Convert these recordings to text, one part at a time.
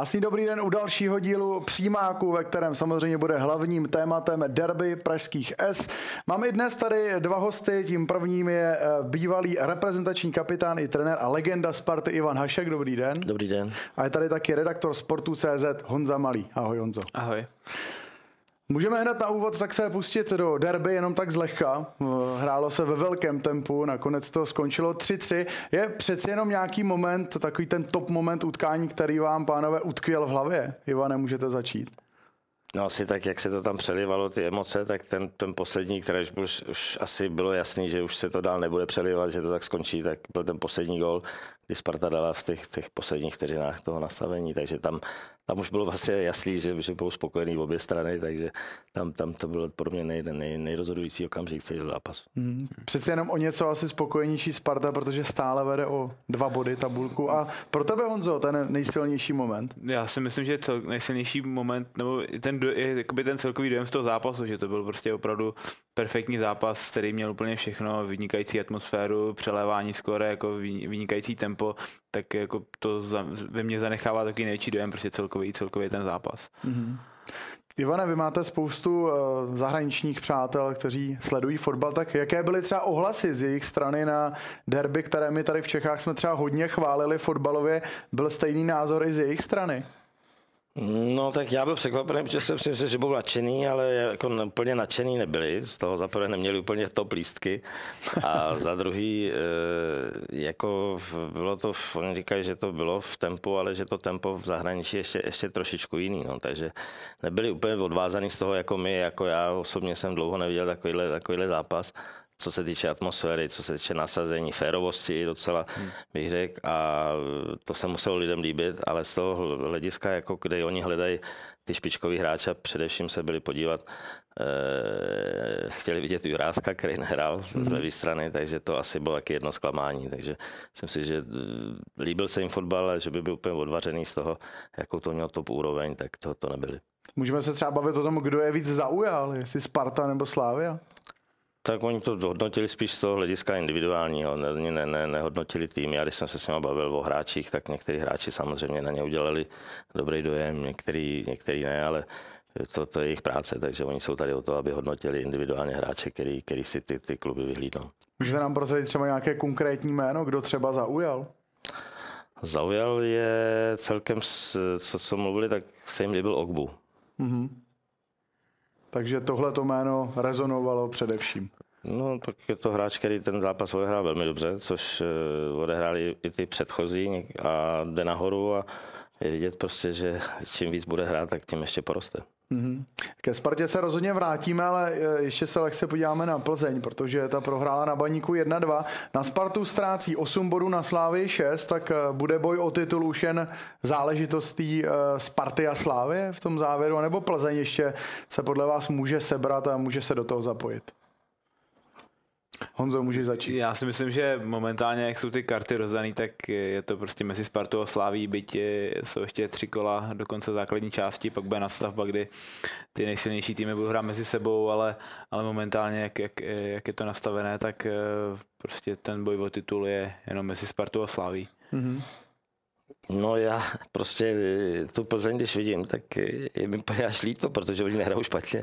Krásný dobrý den u dalšího dílu Přímáku, ve kterém samozřejmě bude hlavním tématem derby pražských S. Mám i dnes tady dva hosty, tím prvním je eh, bývalý reprezentační kapitán i trenér a legenda Sparty Ivan Hašek, dobrý den. Dobrý den. A je tady taky redaktor Sportu.cz Honza Malý. Ahoj Honzo. Ahoj. Můžeme hned na úvod tak se pustit do derby jenom tak zlehka. Hrálo se ve velkém tempu, nakonec to skončilo 3-3. Je přeci jenom nějaký moment, takový ten top moment utkání, který vám, pánové, utkvěl v hlavě? Ivane, můžete začít. No asi tak, jak se to tam přelivalo, ty emoce, tak ten, ten poslední, který už, už, už asi bylo jasný, že už se to dál nebude přelivat, že to tak skončí, tak byl ten poslední gol, kdy Sparta dala v těch, těch posledních vteřinách toho nastavení, takže tam, tam už bylo vlastně jasný, že, že budou spokojení obě strany, takže tam, tam to bylo pro mě nej, nej, nejrozhodující okamžik celý zápas. Hmm. Přeci jenom o něco asi spokojenější Sparta, protože stále vede o dva body tabulku. A pro tebe, Honzo, ten nejsilnější moment? Já si myslím, že cel, nejsilnější moment, nebo ten, je, ten celkový dojem z toho zápasu, že to byl prostě opravdu perfektní zápas, který měl úplně všechno, vynikající atmosféru, přelévání skore, jako vynikající tempo, tak jako to za, ve mně zanechává takový největší dojem, prostě celkový, celkový ten zápas. Mm-hmm. Ivane, vy máte spoustu uh, zahraničních přátel, kteří sledují fotbal, tak jaké byly třeba ohlasy z jejich strany na derby, které my tady v Čechách jsme třeba hodně chválili fotbalově, byl stejný názor i z jejich strany? No tak já byl překvapený, protože jsem si myslel, že budou nadšený, ale jako úplně nadšený nebyli. Z toho za prvé neměli úplně to plístky a za druhý, eh, jako bylo to, oni říkají, že to bylo v tempu, ale že to tempo v zahraničí ještě, ještě trošičku jiný. No. Takže nebyli úplně odvázaný z toho, jako my, jako já osobně jsem dlouho neviděl takovýhle, takovýhle zápas co se týče atmosféry, co se týče nasazení, férovosti docela hmm. bych řekl a to se muselo lidem líbit, ale z toho hlediska, jako kde oni hledají ty špičkoví hráče, především se byli podívat, eh, chtěli vidět Juráska, který nehrál hmm. z levé strany, takže to asi bylo taky jedno zklamání, takže myslím si, že eh, líbil se jim fotbal, ale že by byl úplně odvařený z toho, jakou to měl top úroveň, tak to, to nebyli. Můžeme se třeba bavit o tom, kdo je víc zaujal, jestli Sparta nebo Slávia? Tak oni to hodnotili spíš z toho hlediska individuálního, ne, ne, ne, nehodnotili tým. Já když jsem se s nimi bavil o hráčích, tak někteří hráči samozřejmě na ně udělali dobrý dojem, některý, některý ne, ale to, to je jejich práce, takže oni jsou tady o to, aby hodnotili individuálně hráče, který, který si ty, ty kluby vyhlídnou. Můžete nám prozradit třeba nějaké konkrétní jméno, kdo třeba zaujal? Zaujal je celkem, co, co mluvili, tak se jim líbil Ogbu. Mm-hmm. Takže tohle to jméno rezonovalo především. No, tak je to hráč, který ten zápas odehrál velmi dobře, což eh, odehráli i ty předchozí a jde nahoru a je vidět prostě, že čím víc bude hrát, tak tím ještě poroste. Mm-hmm. Ke Spartě se rozhodně vrátíme, ale e, ještě se lehce podíváme na Plzeň, protože ta prohrála na baníku 1-2. Na Spartu ztrácí 8 bodů, na Slávy 6, tak e, bude boj o titul už jen záležitostí e, Sparty a Slávy v tom závěru, nebo Plzeň ještě se podle vás může sebrat a může se do toho zapojit? Honzo, můžeš začít. Já si myslím, že momentálně, jak jsou ty karty rozdaný, tak je to prostě mezi Spartou a Sláví, byť jsou ještě tři kola do konce základní části, pak bude nastavba, kdy ty nejsilnější týmy budou hrát mezi sebou, ale, ale momentálně, jak, jak, jak je to nastavené, tak eh, prostě ten boj o titul je jenom mezi Spartou a Sláví. Mm-hmm. No já prostě eh, tu Plzeň, když vidím, tak eh, je mi až líto, protože oni nehrajou špatně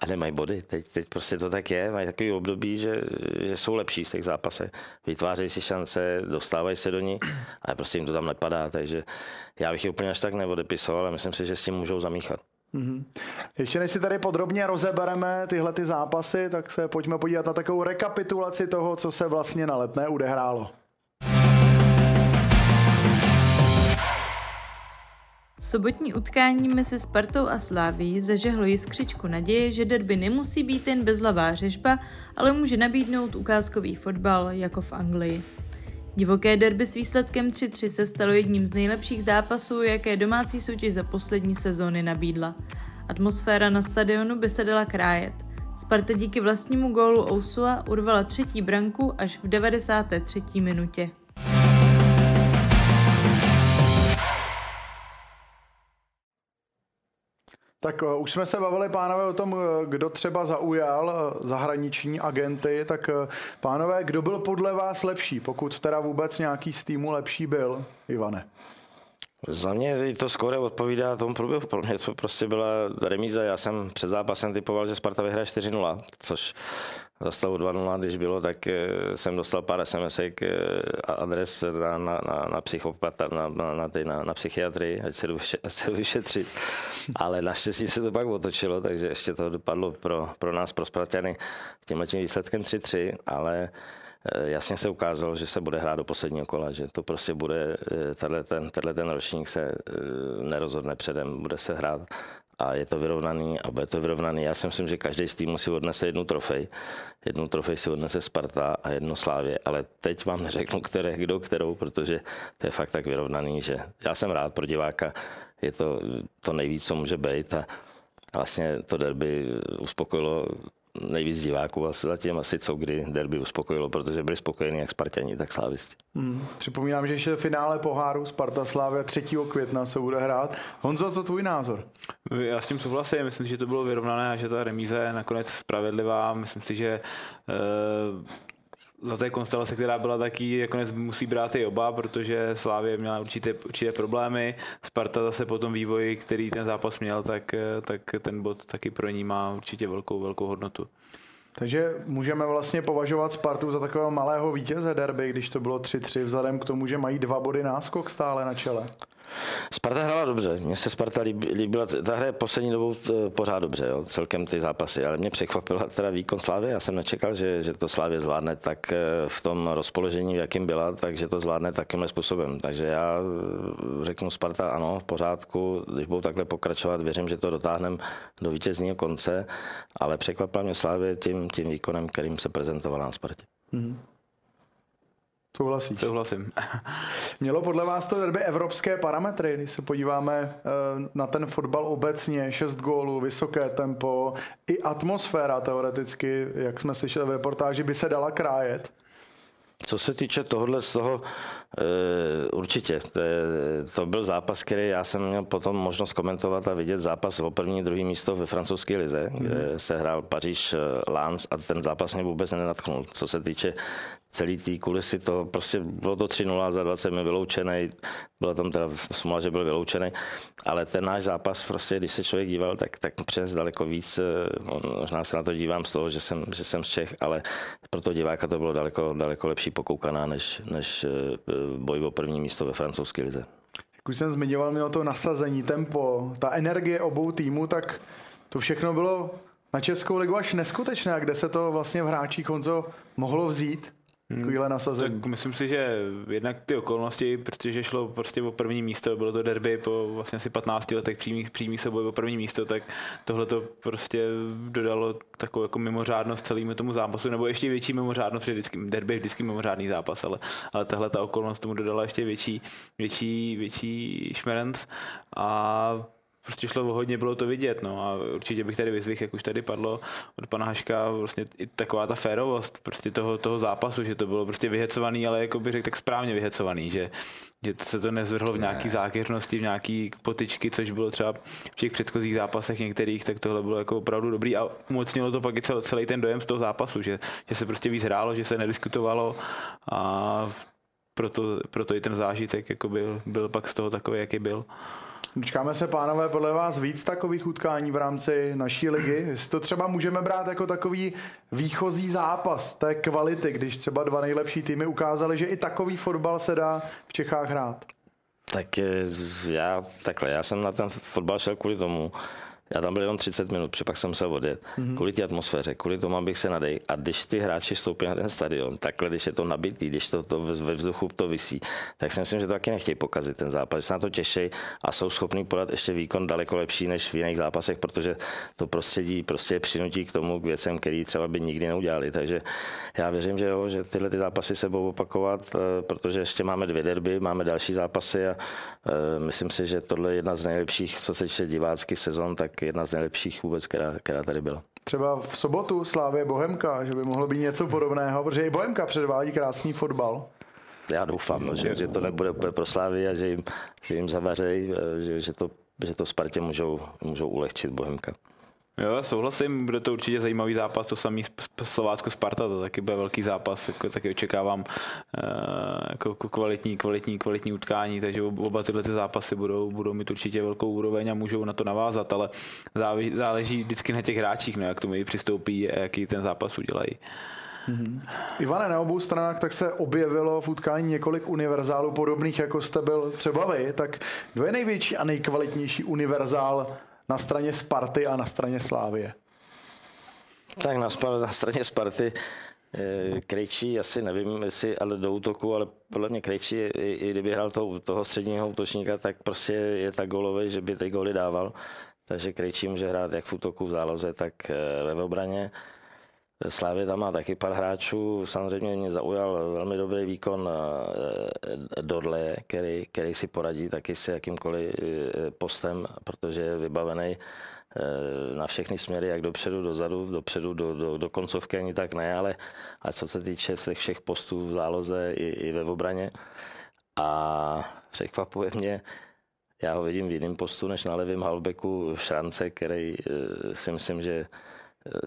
a nemají body. Teď, teď prostě to tak je, mají takový období, že, že jsou lepší v těch zápasech. Vytvářejí si šance, dostávají se do ní, ale prostě jim to tam nepadá, takže já bych je úplně až tak neodepisoval, ale myslím si, že s tím můžou zamíchat. Mm-hmm. Ještě než si tady podrobně rozebereme tyhle ty zápasy, tak se pojďme podívat na takovou rekapitulaci toho, co se vlastně na letné udehrálo. Sobotní utkání mezi Spartou a Sláví zažehlo jiskřičku naděje, že derby nemusí být jen bezlavá řežba, ale může nabídnout ukázkový fotbal jako v Anglii. Divoké derby s výsledkem 3-3 se stalo jedním z nejlepších zápasů, jaké domácí soutěž za poslední sezóny nabídla. Atmosféra na stadionu by se dala krájet. Sparta díky vlastnímu gólu Ousua urvala třetí branku až v 93. minutě. Tak uh, už jsme se bavili, pánové, o tom, uh, kdo třeba zaujal uh, zahraniční agenty, tak pánové, kdo byl podle vás lepší, pokud teda vůbec nějaký z týmu lepší byl, Ivane? Za mě to skoro odpovídá tomu průběhu. Pro mě to prostě byla remíza. Já jsem před zápasem typoval, že Sparta vyhraje 4-0, což za stavu 2-0, když bylo, tak eh, jsem dostal pár sms a adres na, na, na, na psychopata, na, na, na, ty, na, na psychiatrii, ať se jdu, ať se jdu vyšetřit. Ale naštěstí se to pak otočilo, takže ještě to dopadlo pro, pro nás, pro Spartany, tímhle tím výsledkem 3-3, ale Eh, jasně se ukázalo, že se bude hrát do posledního kola, že to prostě bude, eh, tenhle ten, tenhle ten ročník se eh, nerozhodne předem, bude se hrát a je to vyrovnaný a bude to vyrovnaný. Já si myslím, že každý z týmů si odnese jednu trofej. Jednu trofej si odnese Sparta a jedno Slávě, ale teď vám neřeknu, které, kdo kterou, protože to je fakt tak vyrovnaný, že já jsem rád pro diváka, je to to nejvíc, co může být a vlastně to derby uspokojilo nejvíc diváků asi zatím asi co kdy derby uspokojilo, protože byli spokojení jak Spartani, tak Slávisti. Hmm. Připomínám, že ještě finále poháru Sparta Slávia 3. května se bude hrát. Honzo, co tvůj názor? Já s tím souhlasím, myslím, že to bylo vyrovnané a že ta remíze je nakonec spravedlivá. Myslím si, že e, za té konstelace, která byla taky, nakonec musí brát i oba, protože Slávě měla určité, určité problémy. Sparta zase po tom vývoji, který ten zápas měl, tak, tak ten bod taky pro ní má určitě velkou, velkou hodnotu. Takže můžeme vlastně považovat Spartu za takového malého vítěze derby, když to bylo 3-3, vzhledem k tomu, že mají dva body náskok stále na čele. Sparta hrála dobře, mně se Sparta líbila, ta hraje poslední dobou eh, pořád dobře, jo, celkem ty zápasy, ale mě překvapila teda výkon Slávy, já jsem nečekal, že, že to Slávě zvládne tak eh, v tom rozpoložení, v jakým byla, takže to zvládne takovým způsobem. Takže já eh, řeknu Sparta ano, v pořádku, když budou takhle pokračovat, věřím, že to dotáhneme do vítězního konce, ale překvapila mě Slávě tím, tím výkonem, kterým se prezentovala na Spartě. Mm-hmm. Souhlasíš? Souhlasím. Mělo podle vás to derby evropské parametry, když se podíváme eh, na ten fotbal obecně, 6 gólů, vysoké tempo, i atmosféra teoreticky, jak jsme slyšeli v reportáži, by se dala krájet? Co se týče tohohle z toho, e, určitě. To, byl zápas, který já jsem měl potom možnost komentovat a vidět zápas o první, druhý místo ve francouzské lize, kde se hrál Paříž eh, Lens a ten zápas mě vůbec nenatchnul. Co se týče celý té kulisy, to prostě bylo to 3-0 za 20 mi vyloučený, byla tam teda smula, že byl vyloučený, ale ten náš zápas prostě, když se člověk díval, tak, tak přes daleko víc, eh, možná se na to dívám z toho, že jsem, že jsem z Čech, ale pro toho diváka to bylo daleko, daleko lepší pokoukaná, než, než eh, boj o první místo ve francouzské lize. Jak už jsem zmiňoval, mělo to nasazení, tempo, ta energie obou týmů, tak to všechno bylo na Českou ligu až neskutečné, kde se to vlastně v hráčích Honzo mohlo vzít. Takovýhle nasazení. Tak myslím si, že jednak ty okolnosti, protože šlo prostě o první místo, bylo to derby po vlastně asi 15 letech přímých, přímých souboj o první místo, tak tohle to prostě dodalo takovou jako mimořádnost celému tomu zápasu, nebo ještě větší mimořádnost, protože vždycky, derby je vždycky mimořádný zápas, ale, ale tahle ta okolnost tomu dodala ještě větší, větší, větší šmerenc a prostě šlo o hodně, bylo to vidět, no a určitě bych tady vyzvihl, jak už tady padlo od pana Haška, vlastně i taková ta férovost prostě toho, toho zápasu, že to bylo prostě vyhecovaný, ale jako bych řekl tak správně vyhecovaný, že, že se to nezvrhlo v nějaký zákeřnosti, v nějaký potyčky, což bylo třeba v těch předchozích zápasech některých, tak tohle bylo jako opravdu dobrý a umocnilo to pak i celý, celý ten dojem z toho zápasu, že, že se prostě víc hrálo, že se nediskutovalo a proto, proto i ten zážitek jako byl, byl pak z toho takový, jaký byl. Dočkáme se, pánové, podle vás víc takových utkání v rámci naší ligy? Jestli to třeba můžeme brát jako takový výchozí zápas té kvality, když třeba dva nejlepší týmy ukázali, že i takový fotbal se dá v Čechách hrát. Tak já takhle, já jsem na ten fotbal šel kvůli tomu, já tam byl jenom 30 minut, protože pak jsem se odjet. Mm-hmm. Kvůli té atmosféře, kvůli tomu, abych se nadej. A když ty hráči vstoupí na ten stadion, takhle, když je to nabitý, když to, to ve vzduchu to visí, tak si myslím, že to taky nechtějí pokazit ten zápas, že se na to těší a jsou schopní podat ještě výkon daleko lepší než v jiných zápasech, protože to prostředí prostě přinutí k tomu k věcem, který třeba by nikdy neudělali. Takže já věřím, že jo, že tyhle ty zápasy se budou opakovat, eh, protože ještě máme dvě derby, máme další zápasy a eh, myslím si, že tohle je jedna z nejlepších, co se týče diváckých sezon, tak jedna z nejlepších vůbec, která, která tady byla. Třeba v sobotu Slávě Bohemka, že by mohlo být něco podobného, protože i Bohemka předvádí krásný fotbal. Já doufám, no, že, že to nebude pro Slávy a že jim, že jim zavařej, že, že, to, že to Spartě můžou, můžou ulehčit Bohemka. Jo, souhlasím, bude to určitě zajímavý zápas, to samý Slovácko-Sparta, to taky bude velký zápas, jako, taky očekávám uh, jako kvalitní, kvalitní, kvalitní utkání, takže oba tyhle ty zápasy budou, budou mít určitě velkou úroveň a můžou na to navázat, ale záleží, vždycky na těch hráčích, no, jak tomu přistoupí a jaký ten zápas udělají. Mm-hmm. Ivane, na obou stranách tak se objevilo v utkání několik univerzálů podobných, jako jste byl třeba vy, tak kdo je největší a nejkvalitnější univerzál na straně Sparty a na straně Slávie? Tak na, na straně Sparty eh, Krejčí, asi nevím, jestli ale do útoku, ale podle mě Krejčí, i, i kdyby hrál toho, toho středního útočníka, tak prostě je tak golový, že by ty góly dával. Takže Krejčí může hrát jak v útoku v záloze, tak eh, ve obraně. Slávě tam má taky pár hráčů. Samozřejmě mě zaujal velmi dobrý výkon eh, Dodle, který, který si poradí taky s jakýmkoliv eh, postem, protože je vybavený eh, na všechny směry, jak dopředu, dozadu, dopředu, do, do, do koncovky ani tak ne, ale a co se týče všech, všech postů v záloze i, i ve obraně. A překvapuje mě, já ho vidím v jiném postu než na levém halbeku Šrance, který si myslím, že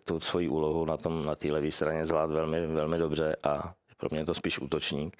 tu svoji úlohu na tom na té levé straně zvlád velmi, velmi dobře a pro mě je to spíš útočník,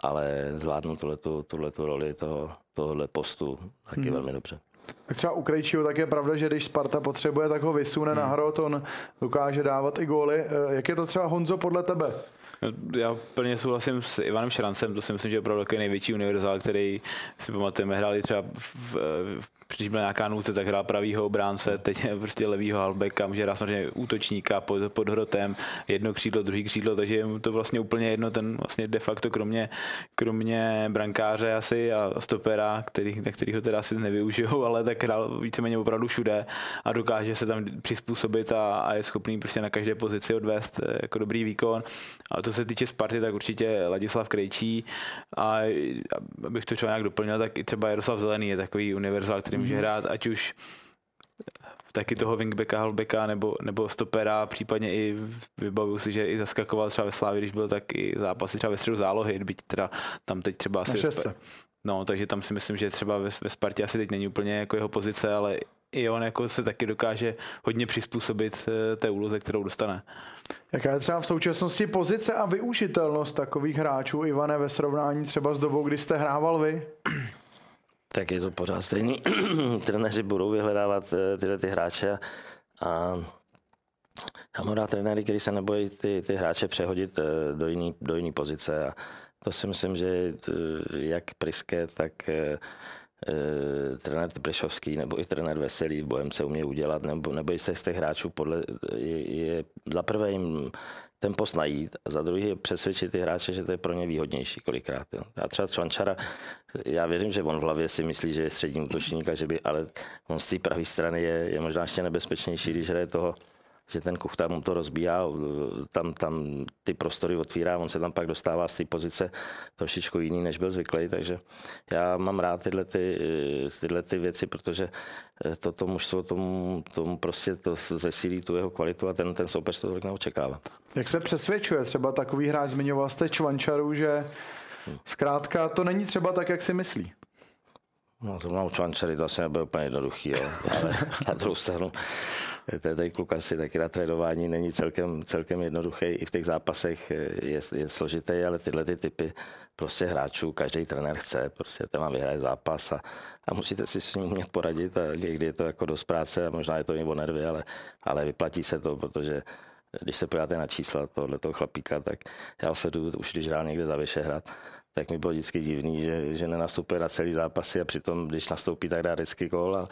ale zvládnu tuhletu, tuhletu roli toho, tohohle postu taky hmm. velmi dobře. Tak třeba u Krejčího tak je pravda, že když Sparta potřebuje, tak ho vysune hmm. na hrot, on dokáže dávat i góly. Eh, jak je to třeba Honzo podle tebe? No, já plně souhlasím s Ivanem Šrancem, to si myslím, že je opravdu největší univerzál, který si pamatujeme, hráli třeba v, v, když byla nějaká nůze, tak hrál pravýho obránce, teď je prostě levýho halbeka, může hrát samozřejmě útočníka pod, pod hrotem, jedno křídlo, druhý křídlo, takže je mu to vlastně úplně jedno, ten vlastně de facto kromě, kromě brankáře asi a stopera, který, na kterých ho teda asi nevyužijou, ale tak hrál víceméně opravdu všude a dokáže se tam přizpůsobit a, a je schopný prostě na každé pozici odvést eh, jako dobrý výkon. A to se týče Sparty, tak určitě Ladislav Krejčí a abych to třeba nějak doplnil, tak i třeba Jaroslav Zelený je takový univerzál, který může mhm. hrát ať už taky toho wingbacka, halbacka nebo, nebo stopera, případně i vybavuju si, že i zaskakoval třeba ve Slávě, když byl tak i zápasy třeba ve středu zálohy, byť teda tam teď třeba asi... No, takže tam si myslím, že třeba ve, ve Spartě asi teď není úplně jako jeho pozice, ale i on jako se taky dokáže hodně přizpůsobit eh, té úloze, kterou dostane. Jaká je třeba v současnosti pozice a využitelnost takových hráčů, Ivane, ve srovnání třeba s dobou, kdy jste hrával vy? Tak je to pořád stejný. Trenéři budou vyhledávat eh, tyhle ty hráče a já mám rád trenéry, který se nebojí ty, ty hráče přehodit eh, do jiné do jiný pozice a to si myslím, že jak Priske, tak trenér Prešovský nebo i trenér Veselý v Bohemce umí udělat, nebo, nebo i se z těch hráčů podle, je, je prvé jim ten post najít a za druhý přesvědčit ty hráče, že to je pro ně výhodnější kolikrát. Jo. Já třeba Čvančara, já věřím, že on v hlavě si myslí, že je střední útočník, že by, ale on z té pravé strany je, je možná ještě nebezpečnější, když hraje toho že ten Kuchta mu to rozbíjá, tam, tam ty prostory otvírá, on se tam pak dostává z té pozice trošičku jiný, než byl zvyklý, takže já mám rád tyhle, ty, tyhle ty věci, protože eh, to, to mužstvo tomu, tomu prostě to zesílí tu jeho kvalitu a ten, ten soupeř to tolik neočekává. Jak se přesvědčuje třeba takový hráč, zmiňoval jste Čvančaru, že zkrátka to není třeba tak, jak si myslí? No to mám Čvančary, to asi nebyl úplně jednoduchý, jo. ale na druhou stranu ten kluk asi taky na trénování není celkem, celkem jednoduchý. I v těch zápasech je, je složitý, ale tyhle ty typy prostě hráčů, každý trenér chce, prostě ten vám vyhraje zápas a, a musíte si s ním umět poradit a někdy je to jako dost práce a možná je to i o nervy, ale, ale vyplatí se to, protože když se podíváte na čísla tohle toho chlapíka, tak já jdu, už když hrál někde za Vyšehrad, tak mi bylo vždycky divný, že, že nenastupuje na celý zápasy a přitom, když nastoupí, tak dá vždycky gól a,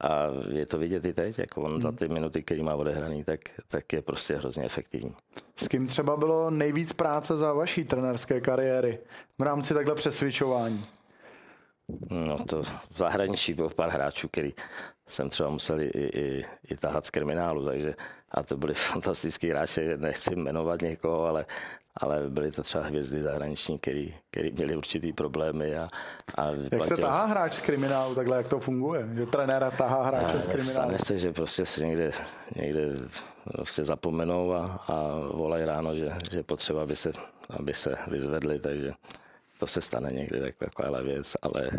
a je to vidět i teď, jako on hmm. za ty minuty, který má odehraný, tak, tak je prostě hrozně efektivní. S kým třeba bylo nejvíc práce za vaší trenerské kariéry v rámci takhle přesvědčování? No to v zahraničí bylo pár hráčů, který jsem třeba musel i, i, i tahat z kriminálu, takže a to byli fantastický hráči, nechci jmenovat někoho, ale, ale byly to třeba hvězdy zahraniční, který, který měli určitý problémy. A, a jak se tahá hráč z kriminálu, takhle jak to funguje? Že trenéra tahá hráče a, z kriminálu? Stane se, že prostě si někde, někde prostě zapomenou a, a volají ráno, že, že potřeba, aby se, aby se vyzvedli, takže to se stane někdy tak, taková věc, ale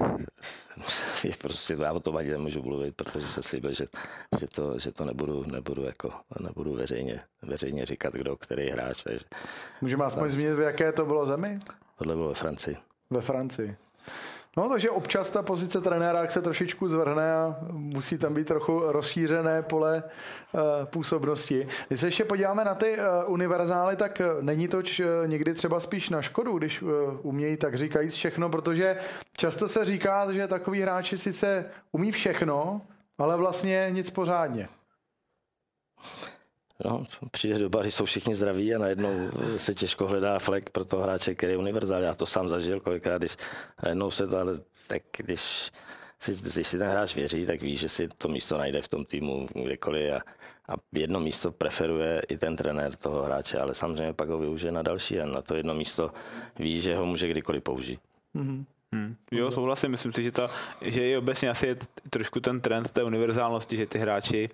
je prostě, já o tom ani nemůžu mluvit, protože se slíbil, že, že, to, že to nebudu, nebudu, jako, nebudu veřejně, veřejně říkat, kdo, který hráč. Takže, Můžeme aspoň zmínit, v jaké to bylo zemi? tohle bylo ve Francii. Ve Francii. No, takže občas ta pozice trenéra se trošičku zvrhne a musí tam být trochu rozšířené pole uh, působnosti. Když se ještě podíváme na ty uh, univerzály, tak uh, není to někdy třeba spíš na škodu, když umějí tak říkajíc všechno, protože často se říká, že takový hráči sice umí všechno, ale vlastně nic pořádně. No, přijde doba, kdy jsou všichni zdraví a najednou se těžko hledá flek pro toho hráče, který je univerzál. Já to sám zažil kolikrát, když najednou se to, ale tak když si, když si ten hráč věří, tak ví, že si to místo najde v tom týmu kdekoliv a, a jedno místo preferuje i ten trenér toho hráče, ale samozřejmě pak ho využije na další a na to jedno místo ví, že ho může kdykoliv použít. Mm-hmm. Hmm. Jo, souhlasím. Myslím si, že, ta, že i obecně asi je trošku ten trend té univerzálnosti, že ty hráči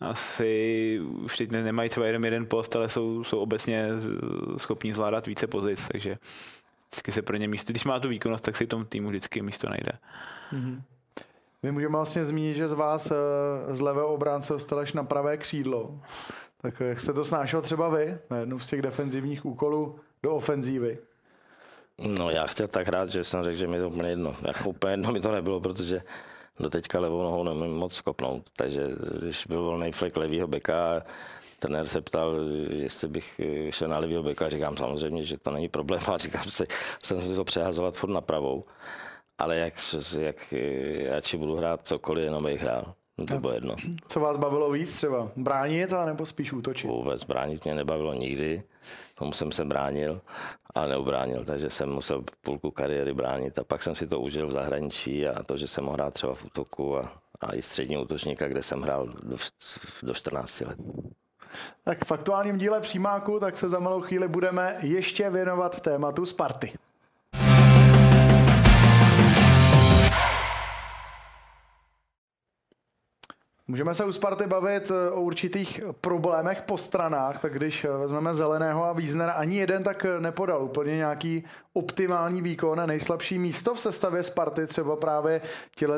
asi už teď nemají třeba jeden jeden post, ale jsou, jsou obecně schopní zvládat více pozic, takže vždycky se pro ně místo, když má tu výkonnost, tak si tomu týmu vždycky místo najde. Mm-hmm. My můžeme vlastně zmínit, že z vás eh, z levého obránce dostal až na pravé křídlo. Tak jak jste to snášel třeba vy na jednu z těch defenzivních úkolů do ofenzívy? No já chtěl tak hrát, že jsem řekl, že mi to úplně jedno. Jako úplně jedno mi to nebylo, protože do teďka levou nohou nemůžu moc kopnout. Takže když byl volný flek levýho beka, trenér se ptal, jestli bych šel na levýho beka, říkám samozřejmě, že to není problém a říkám si, jsem si to přehazovat furt na pravou. Ale jak, jak radši budu hrát cokoliv, jenom bych hrál. No to bylo jedno. Co vás bavilo víc třeba? Bránit a nebo spíš útočit? Vůbec bránit mě nebavilo nikdy. Tomu jsem se bránil, ale neubránil, takže jsem musel půlku kariéry bránit a pak jsem si to užil v zahraničí a to, že jsem mohl hrát třeba v útoku a, a i střední útočníka, kde jsem hrál do, do 14 let. Tak v aktuálním díle přímáku tak se za malou chvíli budeme ještě věnovat tématu Sparty. Můžeme se u Sparty bavit eh, o určitých problémech po stranách, tak když eh, vezmeme Zeleného a Wiesnera, ani jeden tak eh, nepodal úplně nějaký optimální výkon a nejslabší místo v sestavě Sparty, třeba právě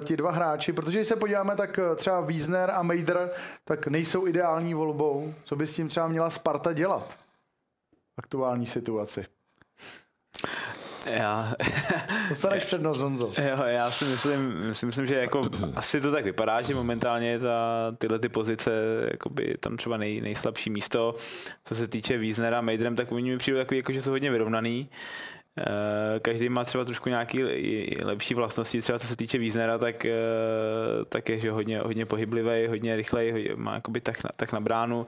ti dva hráči, protože když se podíváme, tak třeba Wiesner a Mejdr tak nejsou ideální volbou. Co by s tím třeba měla Sparta dělat v aktuální situaci? Já... Dostaneš přednost, Honzo. Jo, já si myslím, si myslím, že jako asi to tak vypadá, že momentálně ta, tyhle ty pozice, jakoby tam třeba nej, nejslabší místo, co se týče Wiesnera, Mejdrem, tak oni mi přijde takový, jako, že jsou hodně vyrovnaný. Eh, každý má třeba trošku nějaký lepší vlastnosti, třeba co se týče Wiesnera, tak, eh, tak je že hodně, hodně pohyblivý, hodně rychlej, má jakoby tak na, tak na bránu.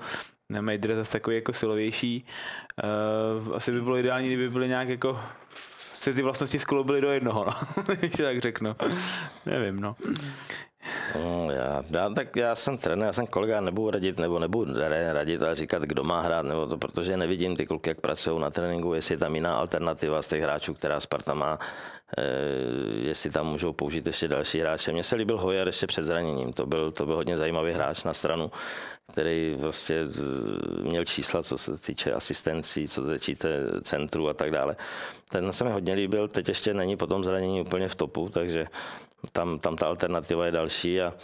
Mejdr zase takový jako silovější. Eh, asi by bylo ideální, kdyby byly nějak jako se ty vlastnosti skloubily do jednoho, no. tak řeknu. Nevím, no. No, já, já, tak já jsem trenér, já jsem kolega, nebudu radit, nebo nebudu radit, ale říkat, kdo má hrát, nebo to, protože nevidím ty kluky, jak pracují na tréninku, jestli je tam jiná alternativa z těch hráčů, která Sparta má, e, jestli tam můžou použít ještě další hráče. Mně se líbil Hoyer ještě před zraněním, to byl, to byl hodně zajímavý hráč na stranu, který prostě měl čísla, co se týče asistencí, co se týče centru a tak dále. Ten se mi hodně líbil, teď ještě není po tom zranění úplně v topu, takže tam, tam ta alternativa je další a,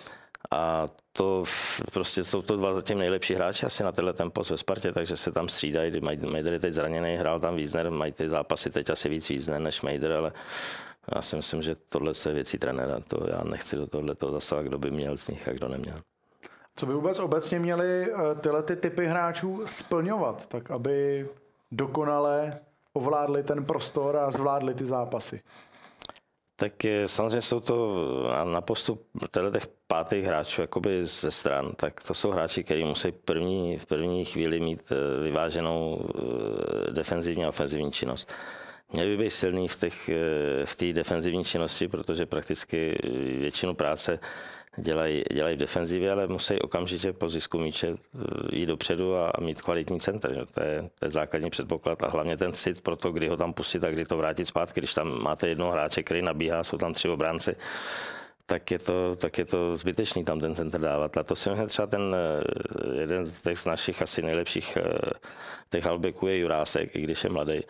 a to prostě jsou to dva zatím nejlepší hráči asi na tenhle tempo ve Spartě, takže se tam střídají. Mejder je teď zraněný, hrál tam Wiesner, mají ty zápasy teď asi víc Wiesner než Mejder, ale já si myslím, že tohle je věcí trenéra. To já nechci do tohle toho zasahovat, kdo by měl z nich a kdo neměl. Co by vůbec obecně měli eh, tyhle ty typy hráčů splňovat, tak aby dokonale ovládli ten prostor a zvládli ty zápasy? Tak samozřejmě jsou to na postup těch pátých hráčů jakoby ze stran, tak to jsou hráči, kteří musí první, v první chvíli mít eh, vyváženou eh, defenzivní a ofenzivní činnost. Měli by být silný v, v té defenzivní činnosti, protože prakticky většinu práce dělají, dělají v defenzivě, ale musí okamžitě po zisku míče eh, jít dopředu a, a mít kvalitní centr. Že? To, je, to je základní předpoklad a hlavně ten cit pro to, kdy ho tam pustit a kdy to vrátit zpátky. Když tam máte jednoho hráče, který nabíhá, jsou tam tři obránci, tak je to, tak je to zbytečný tam ten center dávat. A to si myslím, třeba ten eh, jeden z těch z našich asi nejlepších eh, těch halbeků je Jurásek, i když je mladý.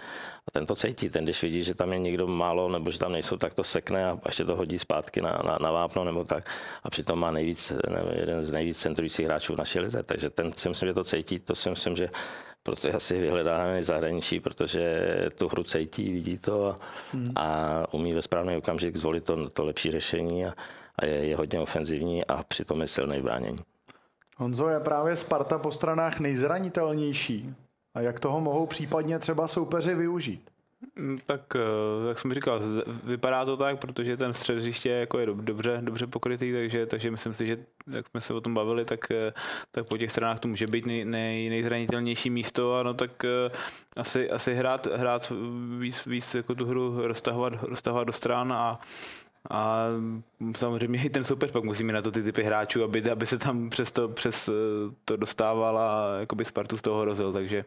Ten to cítí, ten když vidí, že tam je někdo málo, nebo že tam nejsou, tak to sekne a ještě to hodí zpátky na, na, na vápno nebo tak. A přitom má nejvíc, ne, jeden z nejvíc centrujících hráčů v naší lize. Takže ten si myslím, že to cítí, to si myslím, že proto je asi vyhledávaný zahraničí, protože tu hru cítí, vidí to a, hmm. a umí ve správný okamžik zvolit to, to lepší řešení a, a je, je hodně ofenzivní a přitom je silný v bránění. Honzo, je právě Sparta po stranách nejzranitelnější a jak toho mohou případně třeba soupeři využít? Mm, tak, eh, jak jsem říkal, vypadá to tak, protože ten střed hřiště jako je dobře, dobře pokrytý, takže, takže myslím si, že jak jsme se o tom bavili, tak, eh, tak po těch stranách to může být nej, nej, nejzranitelnější místo a no tak eh, asi, asi hrát, hrát víc, víc jako tu hru roztahovat, roztahovat do stran a, a samozřejmě i ten soupeř pak musí mít na to ty typy hráčů, aby, aby se tam přes to, přes to dostával a jakoby Spartu z toho hrozil, takže,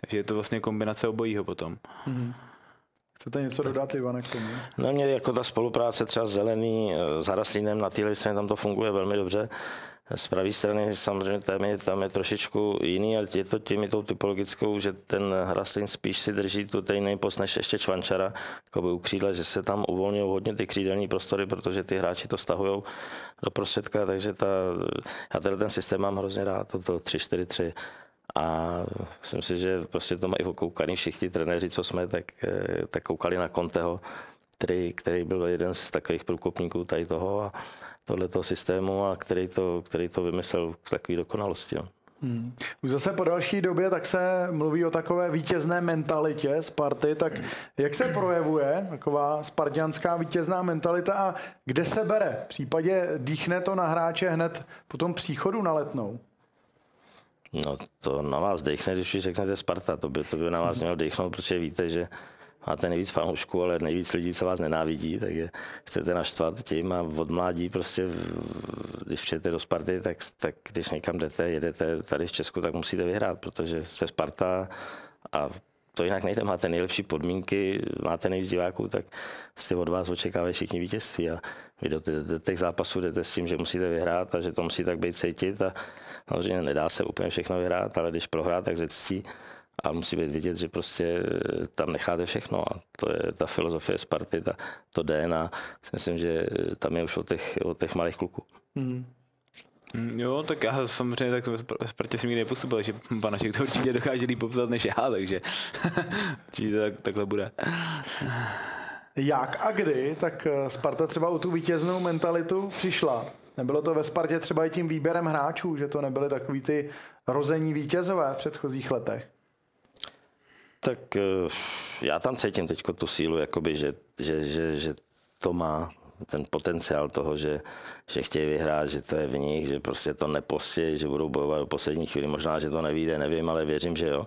takže je to vlastně kombinace obojího potom. Mm-hmm. Chcete něco dodat, Ivane, k tomu? No mě jako ta spolupráce třeba zelený s Haraslínem na téhle straně, tam to funguje velmi dobře. Z pravé strany samozřejmě tam je, tam je trošičku jiný, ale je to tím tou typologickou, že ten Hraslín spíš si drží tu tej post než ještě Čvančara, jako by u křídla, že se tam uvolňují hodně ty křídelní prostory, protože ty hráči to stahují do prostředka, takže ta, já ten systém mám hrozně rád, toto 3-4-3 a myslím si, že prostě to mají okoukaný všichni trenéři, co jsme, tak, eh, tak koukali na Conteho, který, který byl jeden z takových průkopníků tady toho a tohoto systému a který to, který to vymyslel k takové dokonalosti. No. Hmm. Už zase po další době tak se mluví o takové vítězné mentalitě Sparty, tak jak se projevuje taková spartianská vítězná mentalita a kde se bere? V případě dýchne to na hráče hned po tom příchodu na letnou? No to na vás dechne, když řeknete Sparta, to by, to by na vás mělo dechnout, protože víte, že máte nejvíc fanoušků, ale nejvíc lidí, co vás nenávidí, tak je chcete naštvat tím a od mládí prostě, když přijete do Sparty, tak, tak když někam jdete, jedete tady v Česku, tak musíte vyhrát, protože jste Sparta a to jinak nejde, máte nejlepší podmínky, máte nejvíc diváků, tak si od vás očekávají všichni vítězství. A vy do těch zápasů jdete s tím, že musíte vyhrát a že to musí tak být cítit a samozřejmě nedá se úplně všechno vyhrát, ale když prohrát, tak ze ctí a musí být vidět, že prostě eh, tam necháte všechno a to je ta filozofie Sparty, ta, to DNA. Myslím, že tam je už od těch, od těch malých kluků. Mm. Jo, tak já samozřejmě tak v Spartě jsem nikdy nepůsobil, že Panašek to určitě dokáže líp popsat než já, takže určitě tak, takhle bude. Jak a kdy, tak eh, Sparta třeba o tu vítěznou mentalitu přišla? Nebylo to ve Spartě třeba i tím výběrem hráčů, že to nebyly takový ty rození vítězové v předchozích letech? Tak eh, já tam cítím teď tu sílu, jakoby, že, že, že, že to má ten potenciál toho, že, že chtějí vyhrát, že to je v nich, že prostě to nepostí, že budou bojovat do poslední chvíli. Možná, že to nevíde, nevím, ale věřím, že jo.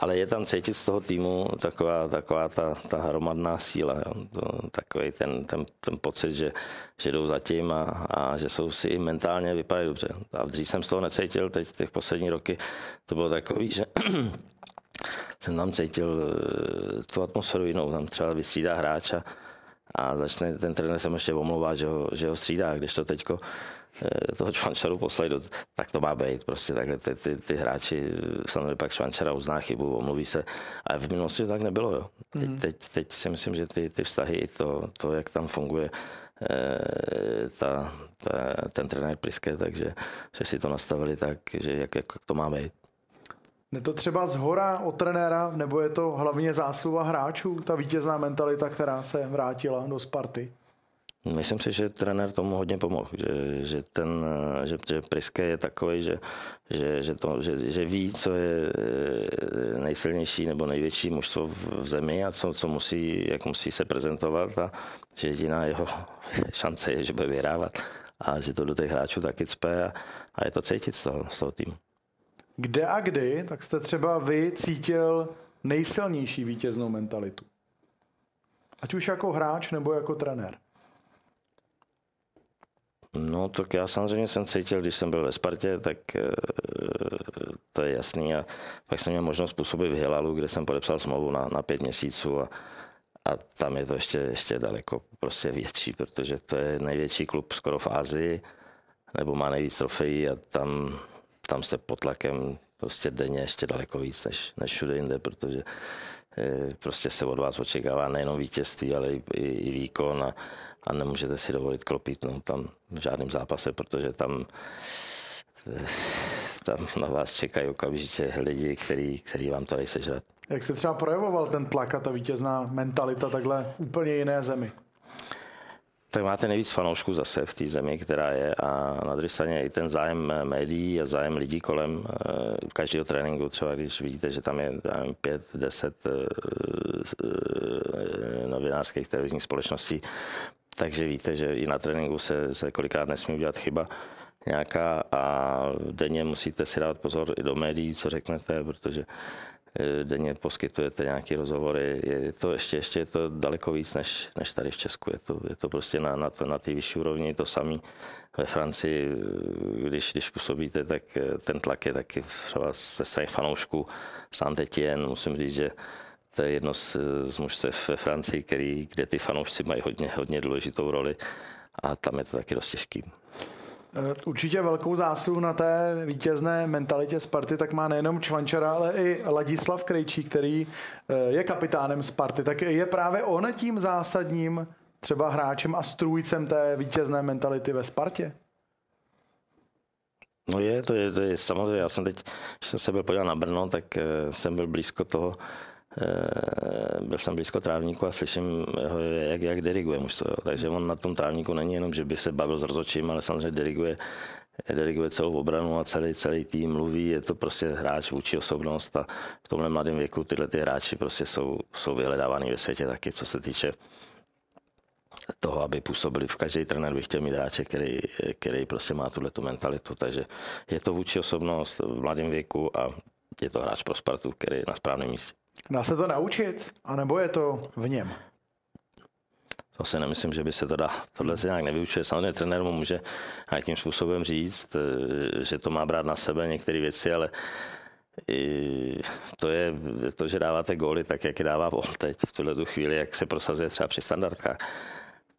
Ale je tam cítit z toho týmu taková, taková ta, ta hromadná síla, jo. To, takový ten, ten, ten pocit, že, že jdou zatím a, a že jsou si i mentálně vypadají dobře. A dřív jsem z toho necítil, teď těch poslední roky to bylo takový, že jsem tam cítil eh, tu atmosféru jinou, tam třeba vystřídá hráča a začne ten trenér se ještě omlouvat, že ho, že ho střídá, když to teďko eh, toho Čvančaru poslali, do, tak to má být. Prostě takhle ty, ty, ty hráči, samozřejmě pak Čvančara uzná chybu, omluví se. Ale v minulosti to tak nebylo. Jo. Teď, mm. teď, teď, si myslím, že ty, ty vztahy, i to, to, jak tam funguje eh, ta, ta, ten trenér Priske, takže že si to nastavili tak, že jak, jak to má být. Je to třeba z hora od trenéra, nebo je to hlavně zásluha hráčů, ta vítězná mentalita, která se vrátila do Sparty? Myslím si, že trenér tomu hodně pomohl, že, že, ten, že, že Priske je takový, že, že, že, to, že, že ví, co je eh, nejsilnější nebo největší mužstvo v, v zemi a co, co musí, jak musí se prezentovat a že jediná jeho šance je, že bude vyhrávat a že to do těch hráčů taky cpe a, a je to cítit z toho, z toho týmu kde a kdy, tak jste třeba vy cítil nejsilnější vítěznou mentalitu? Ať už jako hráč nebo jako trenér. No, tak já samozřejmě jsem cítil, když jsem byl ve Spartě, tak e, to je jasný. A pak jsem měl možnost působit v Hilalu, kde jsem podepsal smlouvu na, na pět měsíců a, a tam je to ještě, ještě daleko prostě větší, protože to je největší klub skoro v Ázii, nebo má nejvíc trofejí a tam tam jste pod tlakem prostě denně ještě daleko víc než, než všude jinde, protože eh, prostě se od vás očekává nejenom vítězství, ale i, i, i výkon a, a nemůžete si dovolit klopit no, tam v žádném zápase, protože tam eh, tam na vás čekají okamžitě lidi, který, který vám to dají sežrat. Jak se třeba projevoval ten tlak a ta vítězná mentalita takhle úplně jiné zemi? Tak máte nejvíc fanoušků zase v té zemi, která je a na druhé straně i ten zájem médií a zájem lidí kolem eh, každého tréninku, třeba když vidíte, že tam je nevím, pět, deset eh, eh, novinářských televizních společností, takže víte, že i na tréninku se, se kolikrát nesmí udělat chyba nějaká a denně musíte si dát pozor i do médií, co řeknete, protože denně poskytujete nějaké rozhovory. Je to ještě, ještě je to daleko víc než, než tady v Česku. Je to, je to prostě na, na, to, na té vyšší úrovni to samé. Ve Francii, když, když působíte, tak eh, ten tlak je taky třeba ze strany fanoušků. Saint-Étienne, musím říct, že to je jedno z, z mužstev ve Francii, který, kde ty fanoušci mají hodně, hodně důležitou roli a tam je to taky dost těžký. Eh, určitě velkou zásluhu na té vítězné mentalitě Sparty tak má nejenom Čvančara, ale i Ladislav Krejčí, který eh, je kapitánem Sparty. Tak je právě on tím zásadním třeba hráčem a strůjcem té vítězné mentality ve Spartě? No je, to je, to je samozřejmě. Já jsem teď, když jsem se byl podívat na Brno, tak eh, jsem byl blízko toho, byl jsem blízko trávníku a slyším, jak, jak diriguje mužstvo. Takže on na tom trávníku není jenom, že by se bavil s rozhodčím, ale samozřejmě diriguje diriguje celou obranu a celý, celý tým mluví, je to prostě hráč, vůči osobnost a v tomhle mladém věku tyhle ty hráči prostě jsou, jsou vyhledávaný ve světě taky, co se týče toho, aby působili. V každý trenér by chtěl mít hráče, který, který prostě má tuhle tu mentalitu. Takže je to vůči osobnost v mladém věku a je to hráč pro Spartu, který je na správném místě. Dá se to naučit? A nebo je to v něm? To si nemyslím, že by se to dá. Tohle se nějak nevyučuje. Samozřejmě trenér mu může nějakým způsobem říct, eh, že to má brát na sebe některé věci, ale to je to, že dáváte góly tak, jak je dává on teď v tuhle chvíli, jak se prosazuje třeba při standardkách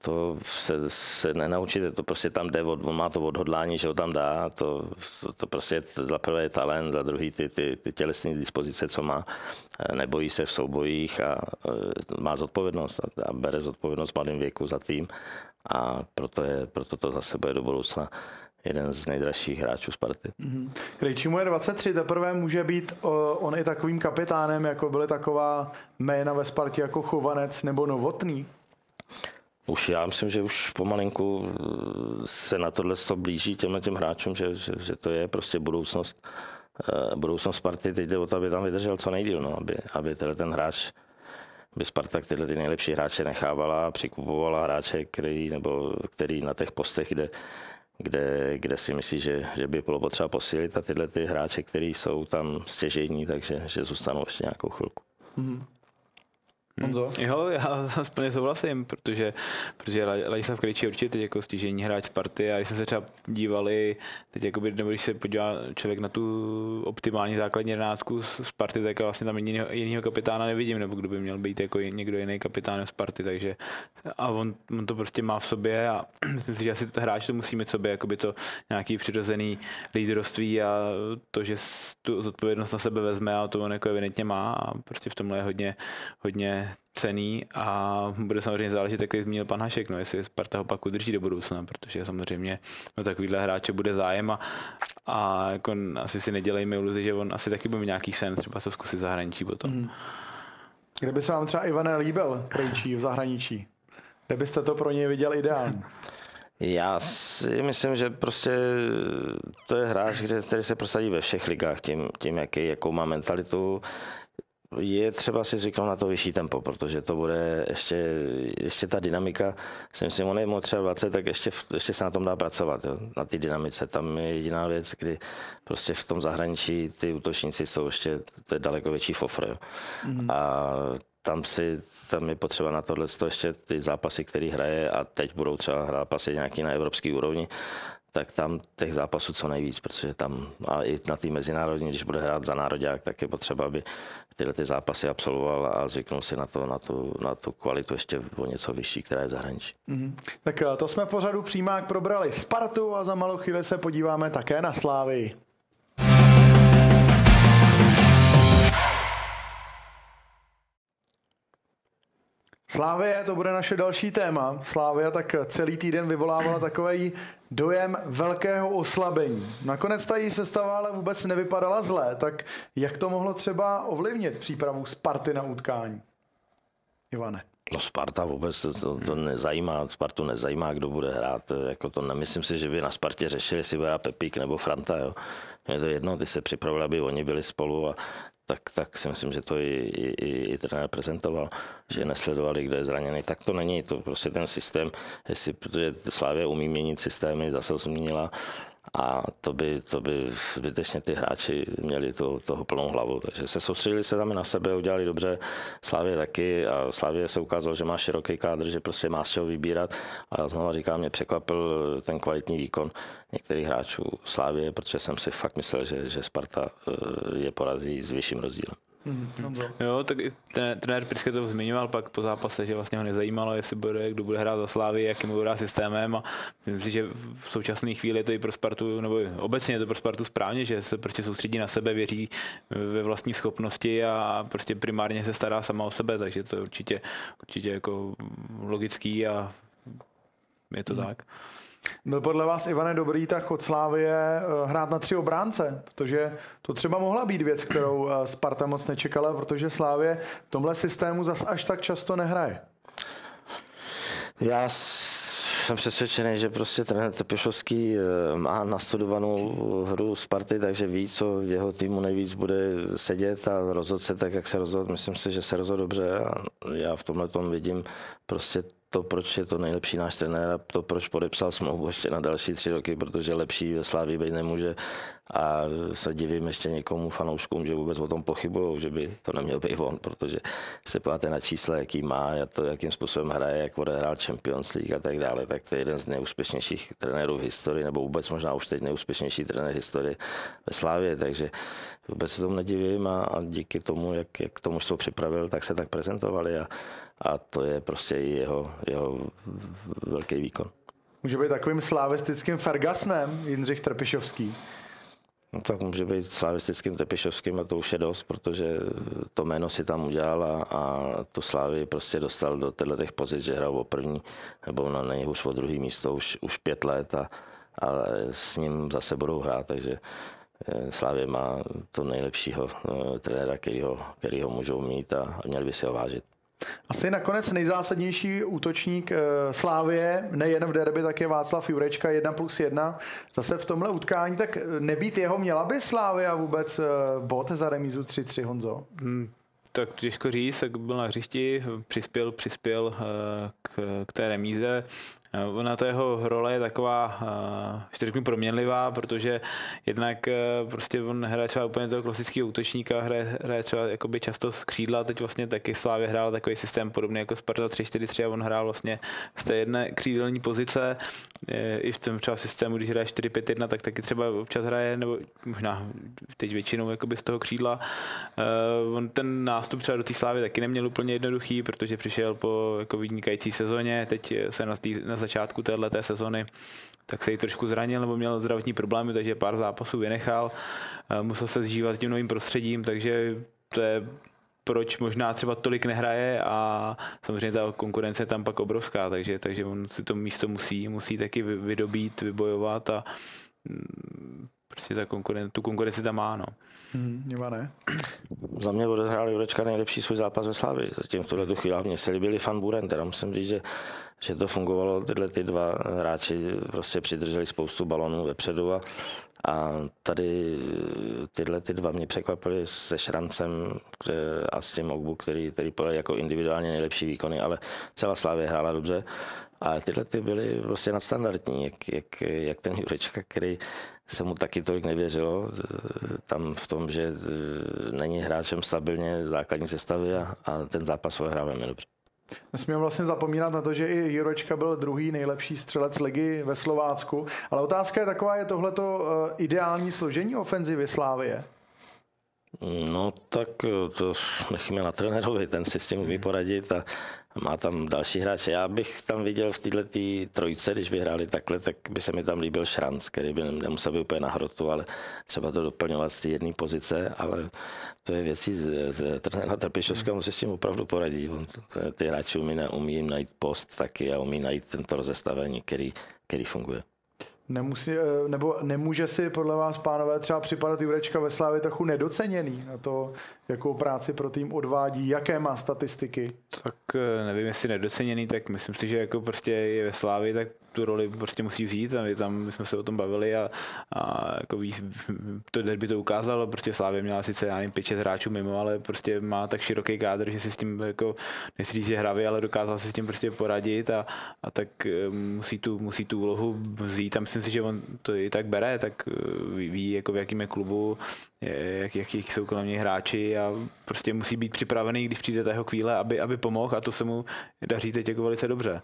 to se, se nenaučíte, to prostě tam jde, on má to odhodlání, že ho tam dá, to, to, to prostě za prvé je talent, za druhý ty, ty, ty tělesné dispozice, co má, eh, nebojí se v soubojích a eh, má zodpovědnost a bere zodpovědnost v mladém věku za tým a proto, je, proto to zase bude do budoucna jeden z nejdražších hráčů Sparty. Mm-hmm. Krejčí mu je 23, teprve může být on i takovým kapitánem, jako byly taková jména ve Spartě jako Chovanec nebo Novotný? Už já myslím, že už pomalinku se na tohle to blíží těm, těm hráčům, že, že, že, to je prostě budoucnost, eh, budoucnost Sparty. Teď jde o to, aby tam vydržel co nejdíl, no, aby, aby ten hráč by Sparta tyhle ty nejlepší hráče nechávala přikupovala hráče, který, nebo který na těch postech, kde, kde, kde si myslí, že, že by bylo potřeba posílit a tyhle ty hráče, který jsou tam stěžení, takže že zůstanou ještě nějakou chvilku. Mm-hmm. Honzo? Hmm. Jo, já plně souhlasím, protože, protože Ladislav Krejčí je určitě teď jako stěžení hráč Sparty a když jsme se třeba dívali, teď jakoby, nebo když se podívá člověk na tu optimální základní jedenáctku Sparty, tak vlastně tam jiného, jiného kapitána nevidím, nebo kdo by měl být jako někdo jiný kapitán Sparty, takže a on, on, to prostě má v sobě a myslím si, že asi hráč to musí mít v sobě, jakoby to nějaký přirozený lídrovství a to, že tu zodpovědnost na sebe vezme a to on jako evidentně má a prostě v tomhle je hodně, hodně cený a bude samozřejmě záležet, jak zmínil pan Hašek, no, jestli Sparta ho pak udrží do budoucna, protože samozřejmě no, takovýhle hráče bude zájem a, a jako asi si nedělejme iluzi, že on asi taky bude mít nějaký sen, třeba se zkusit zahraničí potom. Mm. Kde by se vám třeba Ivane líbil Krejčí v zahraničí? Kde byste to pro něj viděl ideálně? Já si myslím, že prostě to je hráč, který se prosadí ve všech ligách tím, tím jaký, jakou má mentalitu, je třeba si zvyknout na to vyšší tempo, protože to bude ještě, ještě ta dynamika, si myslím, on je mu třeba 20, tak ještě, ještě se na tom dá pracovat, jo, na té dynamice. Tam je jediná věc, kdy prostě v tom zahraničí ty útočníci jsou ještě, to je daleko větší fofr, jo. Mm-hmm. A tam si, tam je potřeba na tohle ještě ty zápasy, které hraje a teď budou třeba hrát pasy nějaký na evropský úrovni, tak tam těch zápasů co nejvíc, protože tam a i na té mezinárodní, když bude hrát za národák, tak je potřeba, aby tyhle ty zápasy absolvoval a zvyknul si na, to, na, tu, na tu kvalitu ještě o něco vyšší, která je v zahraničí. Mm-hmm. Tak eh, to jsme pořadu přímák probrali Spartu a za malou chvíli se podíváme také na Slávy. Slávě, to bude naše další téma. Slávia tak celý týden vyvolávala takový dojem velkého oslabení. Nakonec ta její sestava ale vůbec nevypadala zlé, tak jak to mohlo třeba ovlivnit přípravu Sparty na utkání? Ivane. No Sparta vůbec to, to nezajímá, Spartu nezajímá, kdo bude hrát. Jako to nemyslím si, že by na Spartě řešili, jestli bude Pepík nebo Franta. Jo. Je to jedno, ty se připravili, aby oni byli spolu a tak, tak si myslím, že to i, i, i, i trenér prezentoval, že nesledovali, kdo je zraněný. Tak to není, to prostě ten systém, jestli, protože Slávě umí měnit systémy, zase změnila a to by, to by zbytečně ty hráči měli to, toho plnou hlavu. Takže se soustředili se tam na sebe, udělali dobře, Slávě taky a Slávě se ukázalo, že má široký kádr, že prostě má z čeho vybírat a znovu říkám, mě překvapil ten kvalitní výkon některých hráčů Slávě, protože jsem si fakt myslel, že, že Sparta eh, je porazí s vyšším rozdílem. Mm, jo, tak ten, trenér Priske to zmiňoval pak po zápase, že vlastně ho nezajímalo, jestli bude, kdo bude hrát za Slávy, jakým bude hrát systémem a myslím si, že v současné chvíli je to i pro Spartu, nebo obecně je to pro Spartu správně, že se prostě soustředí na sebe, věří ve vlastní schopnosti a prostě primárně se stará sama o sebe, takže to je určitě, určitě jako logický a je to mm. tak. Byl podle vás, Ivane, dobrý tak od Slávie eh, hrát na tři obránce? Protože to třeba mohla být věc, kterou eh, Sparta moc nečekala, protože Slávě v tomhle systému zas až tak často nehraje. Já jsem přesvědčený, že prostě trenér Tepešovský eh, má nastudovanou hru Sparty, takže ví, co jeho týmu nejvíc bude sedět a rozhodl se tak, jak se rozhodl. Myslím si, že se rozhodl dobře a já v tomhle tom vidím prostě to, proč je to nejlepší náš trenér a to, proč podepsal smlouvu ještě na další tři roky, protože lepší ve Slávii být nemůže. A se divím ještě někomu fanouškům, že vůbec o tom pochybují, že by to neměl být on, protože se podíváte na čísla, jaký má a to, jakým způsobem hraje, jak odehrál Champions League a tak dále, tak to je jeden z nejúspěšnějších trenérů v historii, nebo vůbec možná už teď nejúspěšnější trenér historie ve Slávě, takže vůbec se tomu nedivím a, a díky tomu, jak, jak to připravil, tak se tak prezentovali a, a to je prostě i jeho, jeho velký výkon. Může být takovým slavistickým Fergasnem Jindřich Trpišovský. No tak může být slavistickým Tepišovským a to už je dost, protože to jméno si tam udělal a, a tu Slávy prostě dostal do těch pozic, že hrál o první nebo na nejhůř o druhý místo už, už pět let a, a s ním zase budou hrát, takže eh, Slávě má to nejlepšího eh, trenéra, který ho, který ho můžou mít a, a měli by si ho vážit. Asi nakonec nejzásadnější útočník e, Slávie, nejen v derby, tak je Václav Jurečka 1 plus 1. Zase v tomhle utkání, tak nebýt jeho, měla by Slávia vůbec e, bod za remízu 3-3, Honzo? Hmm, tak těžko říct, jak byl na hřišti, přispěl, přispěl k, k té remíze. Eh, ona to jeho role je taková, že řeknu, proměnlivá, protože jednak eh, prostě on hraje třeba úplně toho klasického útočníka, hraje, hraje třeba jakoby často z křídla, teď vlastně taky Slávě hrál takový systém podobný jako Sparta 3-4-3 a on hrál vlastně z té jedné křídelní pozice, eh, i v tom třeba systému, když hraje 4-5-1, tak taky třeba občas hraje, nebo možná teď většinou jakoby z toho křídla. On ten nástup třeba do té Slávy taky neměl úplně jednoduchý, protože přišel po jako vynikající sezóně, teď se na, tý, na začátku téhle sezony, tak se jí trošku zranil nebo měl zdravotní problémy, takže pár zápasů vynechal. Eh, musel se zžívat s tím novým prostředím, takže to je proč možná třeba tolik nehraje a samozřejmě ta konkurence je tam pak obrovská, takže, takže on si to místo musí, musí taky vydobít, vybojovat a mm, prostě ta konkuren, tu konkurenci tam má. No. Hmm, ne. Za mě odehrál Jurečka nejlepší svůj zápas ve Slavii. Zatím v tuhle chvíli mě se líbili fan Buren, teda musím říct, že, že to fungovalo. Tyhle ty dva hráči prostě přidrželi spoustu balonů vepředu a, a tady tyhle ty dva mě překvapily se Šrancem a s tím Ogbu, který, který podal jako individuálně nejlepší výkony, ale celá Slávě hrála dobře. A tyhle ty byly prostě nadstandardní, jak, jak, jak ten Jurečka, který se mu taky tolik nevěřilo, tam v tom, že není hráčem stabilně základní sestavy a, a ten zápas odehrál velmi dobře. Nesmíme vlastně zapomínat na to, že i Jurečka byl druhý nejlepší střelec ligy ve Slovácku, ale otázka je taková, je tohleto eh, ideální složení ofenzivy Slávie? No tak to nechme na trenérovi, ten si s tím umí poradit a má tam další hráče. Já bych tam viděl v této tý trojce, když by hráli takhle, tak by se mi tam líbil Šranc, který by nemusel být úplně na hrotu, ale třeba to doplňovat z té jedné pozice, ale to je věcí z, z trenéra Trpišovského, si s tím opravdu poradí. On, ty hráči umí, umí najít post taky a umí najít tento rozestavení, který, který funguje. Nemusí, eh, nebo nemůže si podle vás, pánové, třeba připadat Jurečka ve Slávě trochu nedoceněný na to, jakou práci pro tým odvádí, jaké má statistiky? Tak eh, nevím, jestli nedoceněný, tak myslím si, že jako prostě je ve Slávě, tak tu roli prostě musí vzít a my tam my jsme se o tom bavili a, a jako ví, to derby to ukázalo, prostě Slávě měla sice já nevím, 5 hráčů mimo, ale prostě má tak široký kádr, že si s tím jako, nechci že hravě, ale dokázal si s tím prostě poradit a, a tak eh, musí tu, musí tu úlohu vzít a myslím si, že on to i tak bere, tak ví, jako v jakém je klubu, jak, jaký jsou kolem něj hráči a prostě musí být připravený, když přijde ta jeho chvíle, aby, aby pomohl a to se mu daří teď jako velice dobře.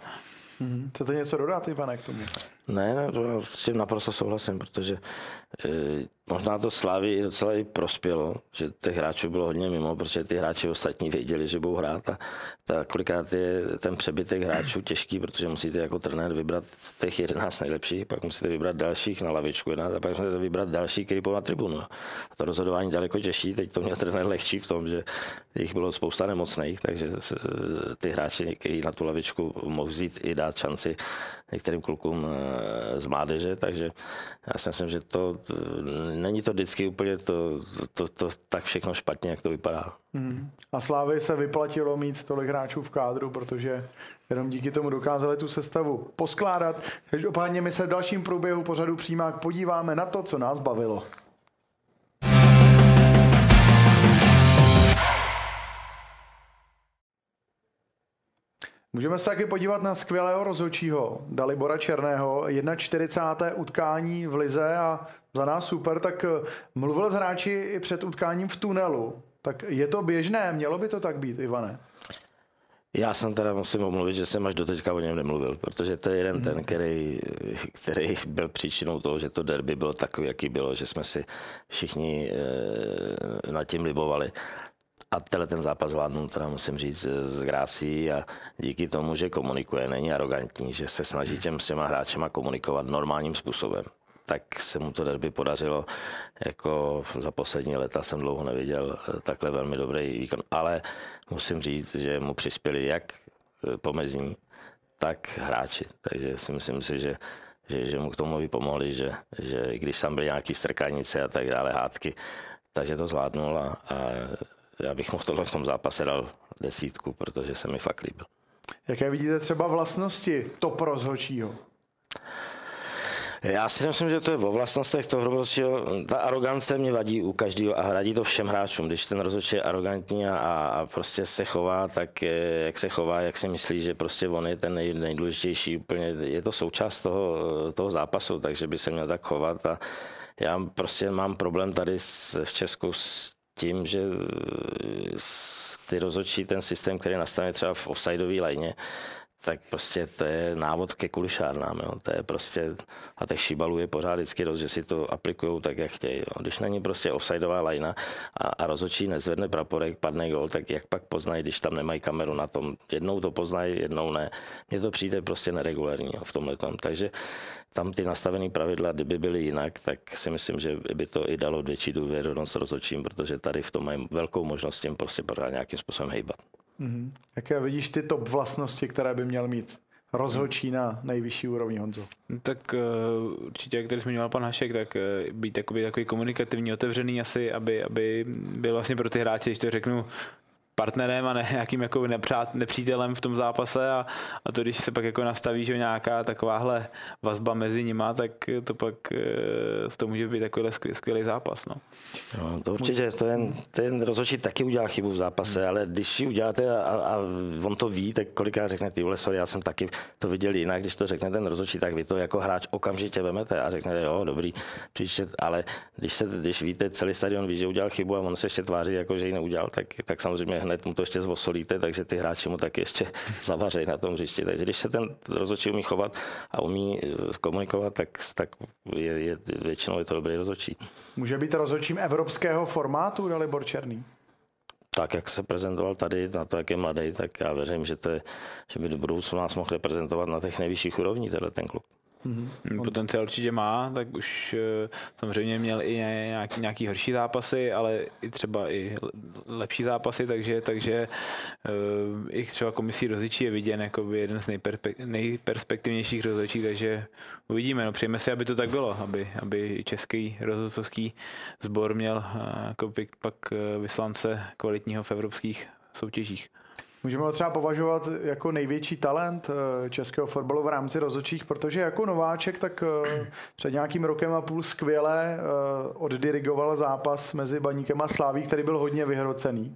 Mm-hmm. Chcete něco dodat, Ivane, k tomu? Ne, to s tím naprosto souhlasím, protože e, možná to Slávy docela i prospělo, že těch hráčů bylo hodně mimo, protože ty hráči ostatní věděli, že budou hrát a ta, kolikrát je ten přebytek hráčů těžký, protože musíte jako trenér vybrat těch 11 nejlepších, pak musíte vybrat dalších na lavičku 11 a pak musíte vybrat další, který na tribunu. A to rozhodování daleko těžší, teď to měl trenér lehčí v tom, že jich bylo spousta nemocných, takže ty hráči, kteří na tu lavičku mohou vzít i dát šanci některým klukům eh, z mládeže, takže já si myslím, že to není to vždycky úplně to, to, to, to tak všechno špatně, jak to vypadá. Mm. A Slávy se vyplatilo mít tolik hráčů v kádru, protože jenom díky tomu dokázali tu sestavu poskládat. Každopádně my se v dalším průběhu pořadu přímák podíváme na to, co nás bavilo. Můžeme se taky podívat na skvělého rozhodčího Dalibora Černého. 41. utkání v Lize a za nás super, tak eh, mluvil s hráči i před utkáním v tunelu. Tak je to běžné? Mělo by to tak být, Ivane? Já jsem teda musím omluvit, že jsem až do teďka o něm nemluvil, protože to je jeden ten, který, který byl příčinou toho, že to derby bylo takový, jaký bylo, že jsme si všichni e, nad tím libovali. A tenhle ten zápas vládnu, teda musím říct, Grácí a díky tomu, že komunikuje, není arrogantní, že se snaží těm s těma hráčema komunikovat normálním způsobem tak se mu to derby podařilo. Jako za poslední leta jsem dlouho neviděl takhle velmi dobrý výkon, ale musím říct, že mu přispěli jak pomezní, tak hráči. Takže si myslím si, že, že, že mu k tomu vypomohli, že, že když tam byly nějaký strkanice a tak dále, hádky, takže to zvládnul a, a já bych tohle v tom zápase dal desítku, protože se mi fakt líbil. Jaké vidíte třeba vlastnosti top rozhodčího? Já si myslím, že to je o vlastnostech toho rozhodčího. Ta arogance mě vadí u každého a hradí to všem hráčům. Když ten rozhodčí je arrogantní a, a, prostě se chová, tak jak se chová, jak si myslí, že prostě on je ten nej, nejdůležitější, úplně je to součást toho, toho zápasu, takže by se měl tak chovat a já prostě mám problém tady s, v Česku s tím, že ty rozhodčí ten systém, který nastane třeba v offsideové lajně, tak prostě to je návod ke kulišárnám. Jo. To je prostě, a těch šibalů je pořád vždycky roz, že si to aplikují tak, jak chtějí. Jo. Když není prostě offsideová lajna a, a rozhodčí nezvedne praporek, padne gol, tak jak pak poznají, když tam nemají kameru na tom. Jednou to poznají, jednou ne. Mně to přijde prostě neregulární jo, v tomhle tom. Takže tam ty nastavené pravidla, kdyby byly jinak, tak si myslím, že by to i dalo větší důvěrnost rozhodčím, protože tady v tom mají velkou možnost tím prostě pořád nějakým způsobem hejbat. Mm-hmm. Jaké vidíš ty top vlastnosti, které by měl mít rozhodčí na nejvyšší úrovni, Honzo? Tak uh, určitě, jak tady zmiňoval pan Hašek, tak uh, být takový, takový komunikativní, otevřený asi, aby, aby byl vlastně pro ty hráče, když to řeknu, partnerem a ne nějakým jako nepřát, nepřítelem v tom zápase a, a to, když se pak jako nastaví, že nějaká takováhle vazba mezi nima, tak to pak eh, to může být takový skvělý zápas. No. no to určitě, to jen, ten rozhodčí taky udělá chybu v zápase, hmm. ale když ji uděláte a, a, on to ví, tak kolikrát řekne, ty vole, sorry, já jsem taky to viděl jinak, když to řekne ten rozhodčí, tak vy to jako hráč okamžitě vemete a řeknete, jo, dobrý, příště, ale když, se, když víte, celý stadion ví, že udělal chybu a on se ještě tváří, jako že ji neudělal, tak, tak samozřejmě hned mu to ještě zvosolíte, takže ty hráči mu taky ještě zavařejí na tom hřišti. Takže když se ten rozhodčí umí chovat a umí eh, komunikovat, tak, tak je, je, většinou je to dobrý rozhodčí. Může být rozhodčím evropského formátu Dalibor Černý? tak, jak se prezentoval tady, na to, jak je mladý, tak já věřím, že, to je, že by do budoucna nás mohl reprezentovat na těch nejvyšších úrovních, tenhle ten klub. Mm-hmm. Potenciál určitě má, tak už eh, samozřejmě měl i nějaký, nějaký horší zápasy, ale i třeba i lepší zápasy, takže, takže uh, i třeba komisí rozličí je viděn jako jeden z nejperpe- nejperspektivnějších rozhodčích, takže uvidíme. No, přejeme si, aby to tak bylo, aby, aby český rozhodcovský sbor měl uh, jako pak vyslance kvalitního v evropských soutěžích. Můžeme ho třeba považovat jako největší talent eh, českého fotbalu v rámci rozhodčích, protože jako nováček tak eh, před nějakým rokem a půl skvěle eh, oddirigoval zápas mezi Baníkem a Sláví, který byl hodně vyhrocený.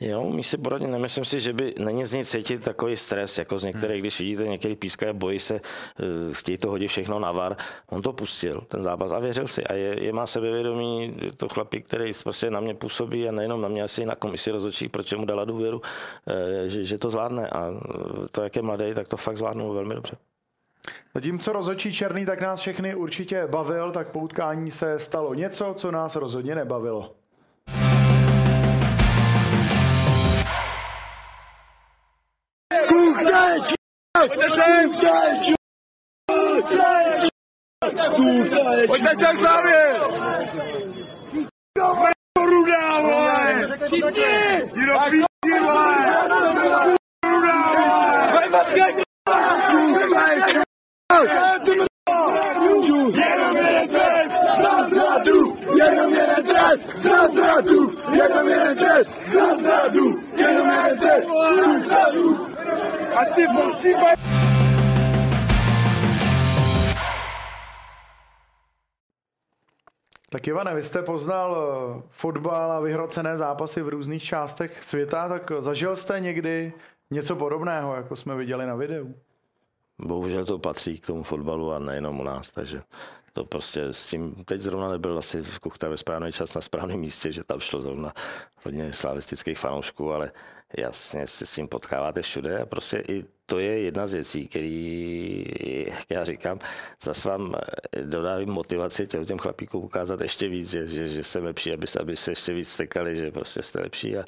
Jo, umí si poradit, nemyslím si, že by není z něj cítit takový stres, jako z některých, když vidíte některý pískaje, bojí se, eh, chtějí to hodit všechno na var. On to pustil, ten zápas, a věřil si. A je, je má sebevědomí, je to chlapík, který prostě na mě působí a nejenom na mě, asi na komisi rozhodčí, proč mu dala důvěru, eh, že, že to zvládne. A to, jak je mladý, tak to fakt zvládnul velmi dobře. Zatímco rozhodčí Černý tak nás všechny určitě bavil, tak po utkání se stalo něco, co nás rozhodně nebavilo. Pojďte sem! Pojďte sem s námi! Rudá, vole! Všichni! Jdo píči, vole! Rudá, vole! Jenom jeden trest! Za zradu! Jenom jeden trest! Za zradu! Jenom jeden trest! Za zradu! Jenom jeden trest! Za zradu! A ty Tak Ivane, vy jste poznal eh, fotbal a vyhrocené zápasy v různých částech světa, tak zažil jste někdy něco podobného, jako jsme viděli na videu? Bohužel to patří k tomu fotbalu a nejenom u nás, takže to prostě s tím, teď zrovna nebyl asi v Kuchta ve správný čas na správném místě, že tam šlo zrovna hodně slavistických fanoušků, ale jasně si s tím potkáváte všude a prostě i to je jedna z věcí, který, jak já říkám, zase vám dodávím motivaci těm, těm chlapíkům ukázat ještě víc, že, že, že jsem lepší, aby se, aby se ještě víc stekali, že prostě jste lepší a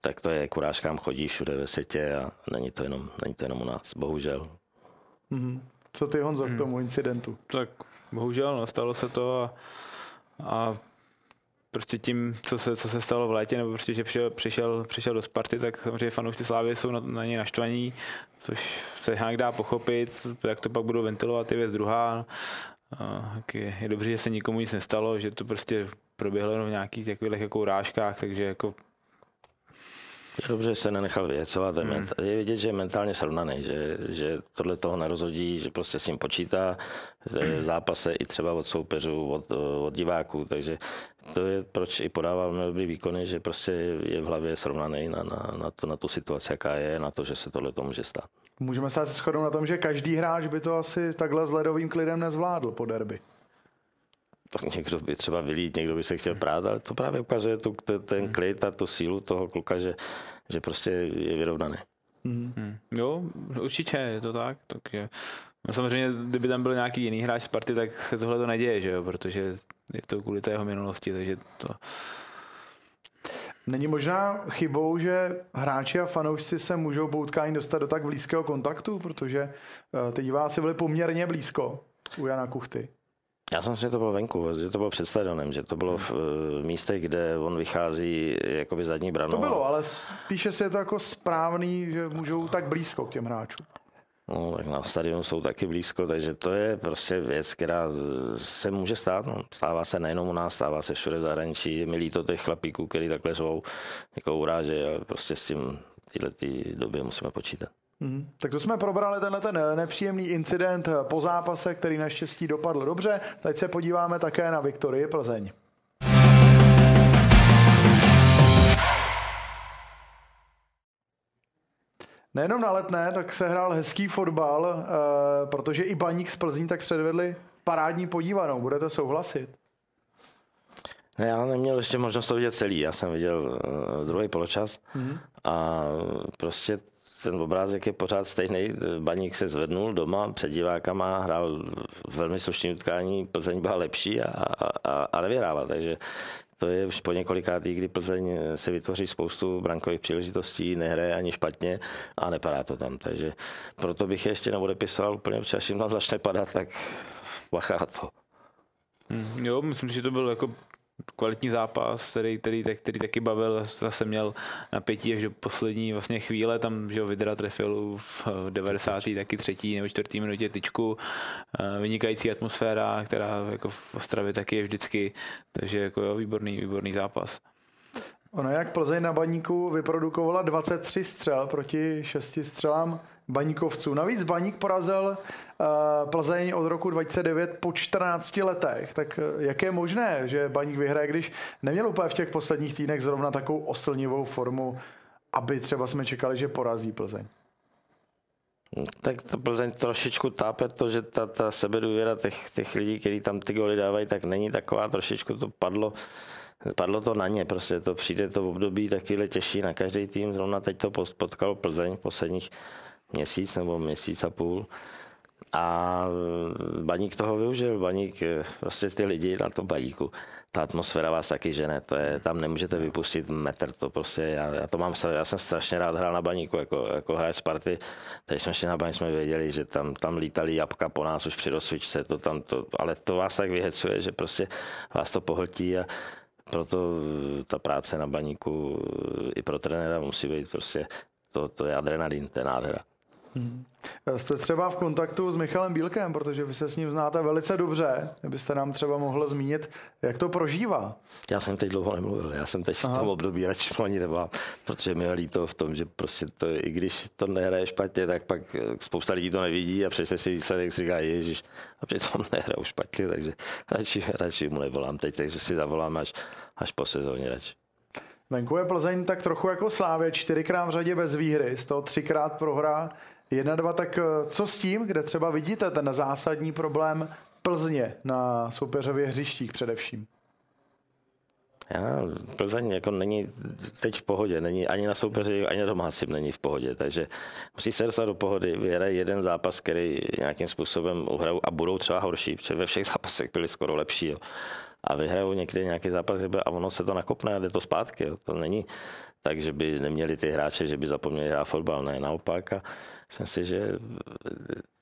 tak to je, kurážkám chodí všude ve světě a není to jenom, není to jenom u nás, bohužel. Mm-hmm. Co ty Honzo hmm. k tomu incidentu? Tak bohužel, no, stalo se to a, a prostě tím, co se, co se stalo v létě, nebo prostě, že přišel, přišel, přišel do Sparty, tak samozřejmě fanoušci Slávy jsou na, na něj naštvaní, což se nějak dá pochopit, jak to pak budou ventilovat, je věc druhá. Je, je dobře, že se nikomu nic nestalo, že to prostě proběhlo jenom v nějakých takových jako urážkách, takže jako dobře, že se nenechal vyjecovat. Hmm. Je vidět, že je mentálně srovnaný, že, že tohle toho nerozhodí, že prostě s ním počítá zápase i třeba od soupeřů, od, od diváků, takže to je, proč i podává velmi dobrý výkony, že prostě je v hlavě srovnaný na, na, na, to, na tu situaci, jaká je, na to, že se tohle to může stát. Můžeme se shodnout na tom, že každý hráč by to asi takhle s ledovým klidem nezvládl po derby pak někdo by třeba vylít, někdo by se chtěl prát, ale to právě ukazuje tu, ten klid a tu sílu toho kluka, že, že prostě je vyrovnaný. Hmm. Hmm. Jo, určitě je to tak. tak je. No samozřejmě, kdyby tam byl nějaký jiný hráč z party, tak se tohle to neděje, že jo? protože je to kvůli té jeho minulosti, takže to... Není možná chybou, že hráči a fanoušci se můžou po utkání dostat do tak blízkého kontaktu, protože eh, ty diváci byli poměrně blízko u Jana Kuchty. Já jsem si, že to bylo venku, že to bylo před stadionem, že to bylo v, v místech, kde on vychází jakoby zadní branou. To bylo, ale spíše si je to jako správný, že můžou tak blízko k těm hráčům. No, tak na stadionu jsou taky blízko, takže to je prostě věc, která se může stát. No. Stává se nejenom u nás, stává se všude v zahraničí. Je mi líto těch chlapíků, který takhle jsou jako uráže a prostě s tím tyhle ty době musíme počítat. Hmm. Tak to jsme probrali tenhle ten nepříjemný incident po zápase, který naštěstí dopadl dobře. Teď se podíváme také na Viktorii Plzeň. Nejenom na letné, tak se hrál hezký fotbal, eh, protože i Baník z Plzní tak předvedli parádní podívanou. Budete souhlasit? Ne, já neměl ještě možnost to vidět celý. Já jsem viděl uh, druhý poločas mm-hmm. a prostě ten obrázek je pořád stejný. Baník se zvednul doma před divákama, hrál velmi slušný utkání, Plzeň byla lepší a, a, a nevyhrála, takže to je už po několikátý, kdy Plzeň se vytvoří spoustu brankových příležitostí, nehraje ani špatně a nepadá to tam. Takže proto bych ještě neodepisoval úplně, protože až jim tam začne padat, tak bacha to. Hmm, jo, myslím, že to byl jako kvalitní zápas, který, který, který taky bavil, zase měl napětí až do poslední vlastně chvíle, tam že ho Vidra trefil v 90. taky třetí nebo čtvrtý minutě tyčku, eh, vynikající atmosféra, která jako v Ostravě taky je vždycky, takže jako jo, výborný, výborný zápas. Ono jak Plzeň na baníku vyprodukovala 23 střel proti 6 střelám baníkovců. Navíc baník porazil uh, Plzeň od roku 2009 po 14 letech. Tak uh, jak je možné, že baník vyhraje, když neměl úplně v těch posledních týdnech zrovna takovou oslnivou formu, aby třeba jsme čekali, že porazí Plzeň? Tak to Plzeň trošičku tápe to, že ta, ta sebedůvěra těch, těch lidí, kteří tam ty goly dávají, tak není taková, trošičku to padlo padlo to na ně, prostě to přijde to v období takovýhle těžší na každý tým, zrovna teď to potkalo Plzeň v posledních měsíc nebo měsíc a půl. A eh, baník toho využil, baník, eh, prostě ty lidi na tom baníku, ta atmosféra vás taky žene, to je, tam nemůžete vypustit metr, to prostě, já, já to mám, já jsem strašně rád hrál na baníku, jako, jako hráč Sparty, tady jsme šli na baník, jsme věděli, že tam, tam lítali jabka po nás už při rozsvičce, to tam to, ale to vás tak vyhecuje, že prostě vás to pohltí a proto eh, ta práce na baníku i pro trenéra musí být prostě, to, to je adrenalin, je nádhera. Hmm. Jste třeba v kontaktu s Michalem Bílkem, protože vy se s ním znáte velice dobře. Kdybyste nám třeba mohl zmínit, jak to prožívá. Já jsem teď dlouho nemluvil, já jsem teď Aha. v tom období radši ani nebyl, protože mi je líto v tom, že prostě to, i když to nehraje špatně, tak pak spousta lidí to nevidí a přesně si výsledek si říká, ježiš, a přitom nehraju špatně, takže radši, radši mu nevolám teď, takže si zavolám až, až po sezóně radši. Venku je Plzeň tak trochu jako Slávě, čtyřikrát v řadě bez výhry, z toho třikrát prohra Jedna, dva, tak eh, co s tím, kde třeba vidíte ten zásadní problém Plzně na soupeřově hřištích především? Já, Plzeň jako není teď v pohodě, není ani na soupeři, ani na domácím není v pohodě, takže musí se dostat do pohody, vyhraje jeden zápas, který nějakým způsobem uhrajou a budou třeba horší, protože ve všech zápasech byli skoro lepší. Jo. A vyhrajou někdy nějaký zápas a ono se to nakopne a jde to zpátky. Jo. To není tak, že by neměli ty hráče, že by zapomněli hrát fotbal, ne, naopak. A myslím si, že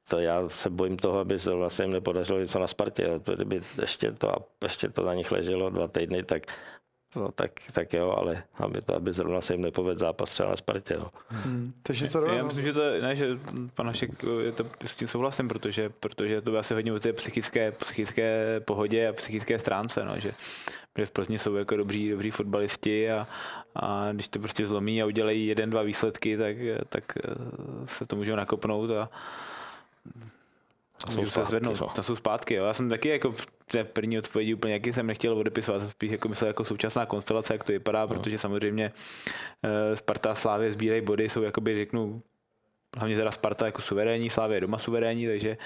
to já se bojím toho, aby se vlastně jim nepodařilo něco na Spartě. Kdyby ještě to, ještě to na nich leželo dva týdny, tak No, tak, tak jo, ale aby, to, aby zrovna se jim nepovedl zápas třeba na Spartě. No. Hmm. Takže co Já myslím, že to, ne, že pan Hašek, je to s tím souhlasím, protože, protože to asi hodně o té psychické, psychické pohodě a psychické stránce, no, že, že v Plzni jsou jako dobří, dobří fotbalisti a, a když to prostě zlomí a udělají jeden, dva výsledky, tak, tak se to můžou nakopnout a Můžu se zvednout, no. to jsou zpátky. Jo. Já jsem taky jako v té první odpovědi úplně jaký jsem nechtěl odepisovat, spíš jako myslel jako současná konstelace, jak to vypadá, no. protože samozřejmě uh, Sparta a Slávě sbírají body, jsou jakoby řeknu hlavně teda Sparta jako suverénní, Slávě je doma suverénní, takže,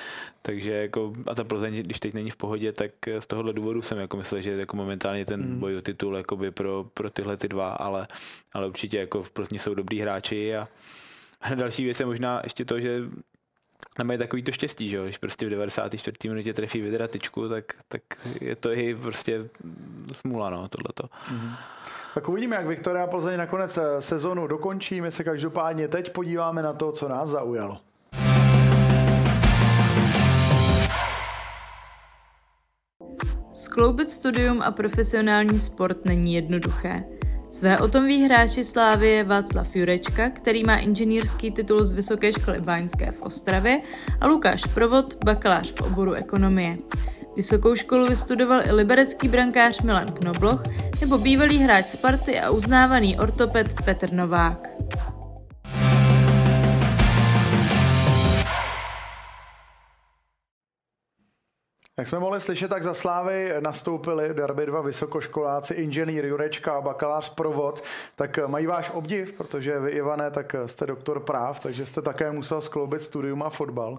takže jako, a ta Plzeň, když teď není v pohodě, tak z tohohle důvodu jsem jako myslel, že jako momentálně ten mm. boj o titul jakoby pro, pro tyhle ty dva, ale, ale určitě jako v Plzni jsou dobrý hráči a další věc je možná ještě to, že nemají takový to štěstí, že jo? když prostě v 94. minutě trefí Vidra tyčku, tak, tak je to i prostě smůla, no, tohleto. Mm-hmm. Tak uvidíme, jak Viktoria Plzeň nakonec eh, sezonu dokončí. My se každopádně teď podíváme na to, co nás zaujalo. Skloubit studium a profesionální sport není jednoduché. Své o tom ví hráči Slávie Václav Jurečka, který má inženýrský titul z Vysoké školy báňské v Ostravě a Lukáš Provod, bakalář v oboru ekonomie. Vysokou školu vystudoval i liberecký brankář Milan Knobloch nebo bývalý hráč Sparty a uznávaný ortoped Petr Novák. Jak jsme mohli slyšet, tak za Slávy nastoupili derby dva vysokoškoláci, inženýr Jurečka a bakalář Provod. Tak mají váš obdiv, protože vy, Ivane, tak jste doktor práv, takže jste také musel skloubit studium a fotbal.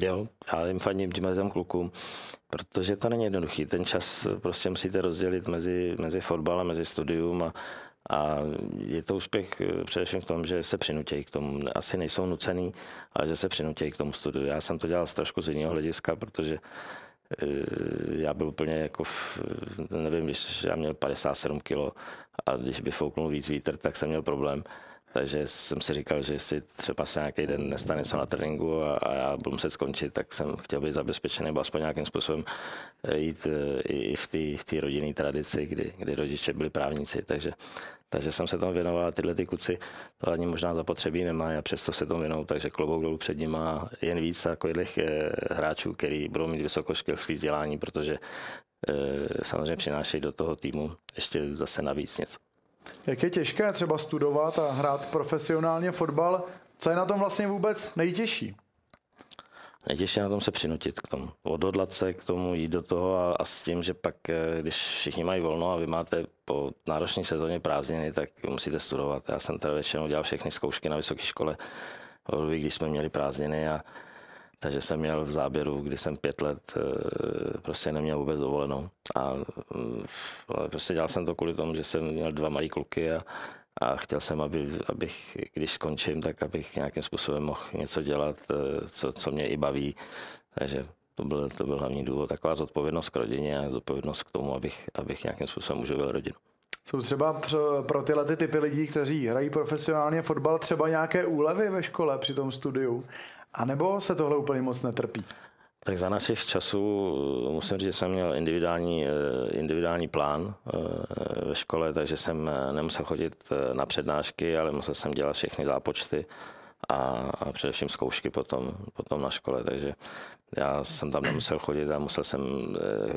Jo, já jim fandím těm těm klukům, protože to není jednoduchý. Ten čas prostě musíte rozdělit mezi, mezi fotbal a mezi studium a, a je to úspěch eh, především v tom, že se přinutějí k tomu. Asi nejsou nucený, ale že se přinutějí k tomu studiu. Já jsem to dělal z trošku z jiného hlediska, protože eh, já byl úplně jako, v, nevím, když já měl 57 kilo a když by fouknul víc vítr, tak jsem měl problém. Takže jsem si říkal, že jestli třeba se nějaký den nestane něco na tréninku a, a já budu muset skončit, tak jsem chtěl být zabezpečený nebo aspoň nějakým způsobem eh, jít i v té v rodinné tradici, kdy, kdy rodiče byli právníci. Takže takže jsem se tomu věnoval, tyhle ty kuci to ani možná zapotřebí nemají a přesto se tomu věnou, takže klobouk dolů před nima jen víc takových eh, hráčů, který budou mít vysokoškolské vzdělání, protože eh, samozřejmě přinášejí do toho týmu ještě zase navíc něco. Jak je těžké třeba studovat a hrát profesionálně fotbal? Co je na tom vlastně vůbec nejtěžší? Nejtěžší na tom se přinutit k tomu. Odhodlat se k tomu, jít do toho a, a s tím, že pak, eh, když všichni mají volno a vy máte po náročné sezóně prázdniny, tak musíte studovat. Já jsem teda většinou dělal všechny zkoušky na vysoké škole, když jsme měli prázdniny a takže jsem měl v záběru, kdy jsem pět let eh, prostě neměl vůbec dovolenou. A mm, prostě dělal jsem to kvůli tomu, že jsem měl dva malé kluky a, a chtěl jsem, aby, abych, když skončím, tak abych nějakým způsobem mohl něco dělat, eh, co, co mě i baví. Takže to byl, to byl hlavní důvod. Taková zodpovědnost k rodině a zodpovědnost k tomu, abych, abych nějakým způsobem uživil rodinu. Jsou třeba pro, pro tyhle ty typy lidí, kteří hrají profesionálně fotbal, třeba nějaké úlevy ve škole při tom studiu? A nebo se tohle úplně moc netrpí? Tak za našich časů musím říct, že jsem měl individuální, eh, individuální plán eh, ve škole, takže jsem eh, nemusel chodit na přednášky, ale musel jsem dělat všechny zápočty a, a především zkoušky potom, potom na škole, takže já jsem tam nemusel chodit a musel jsem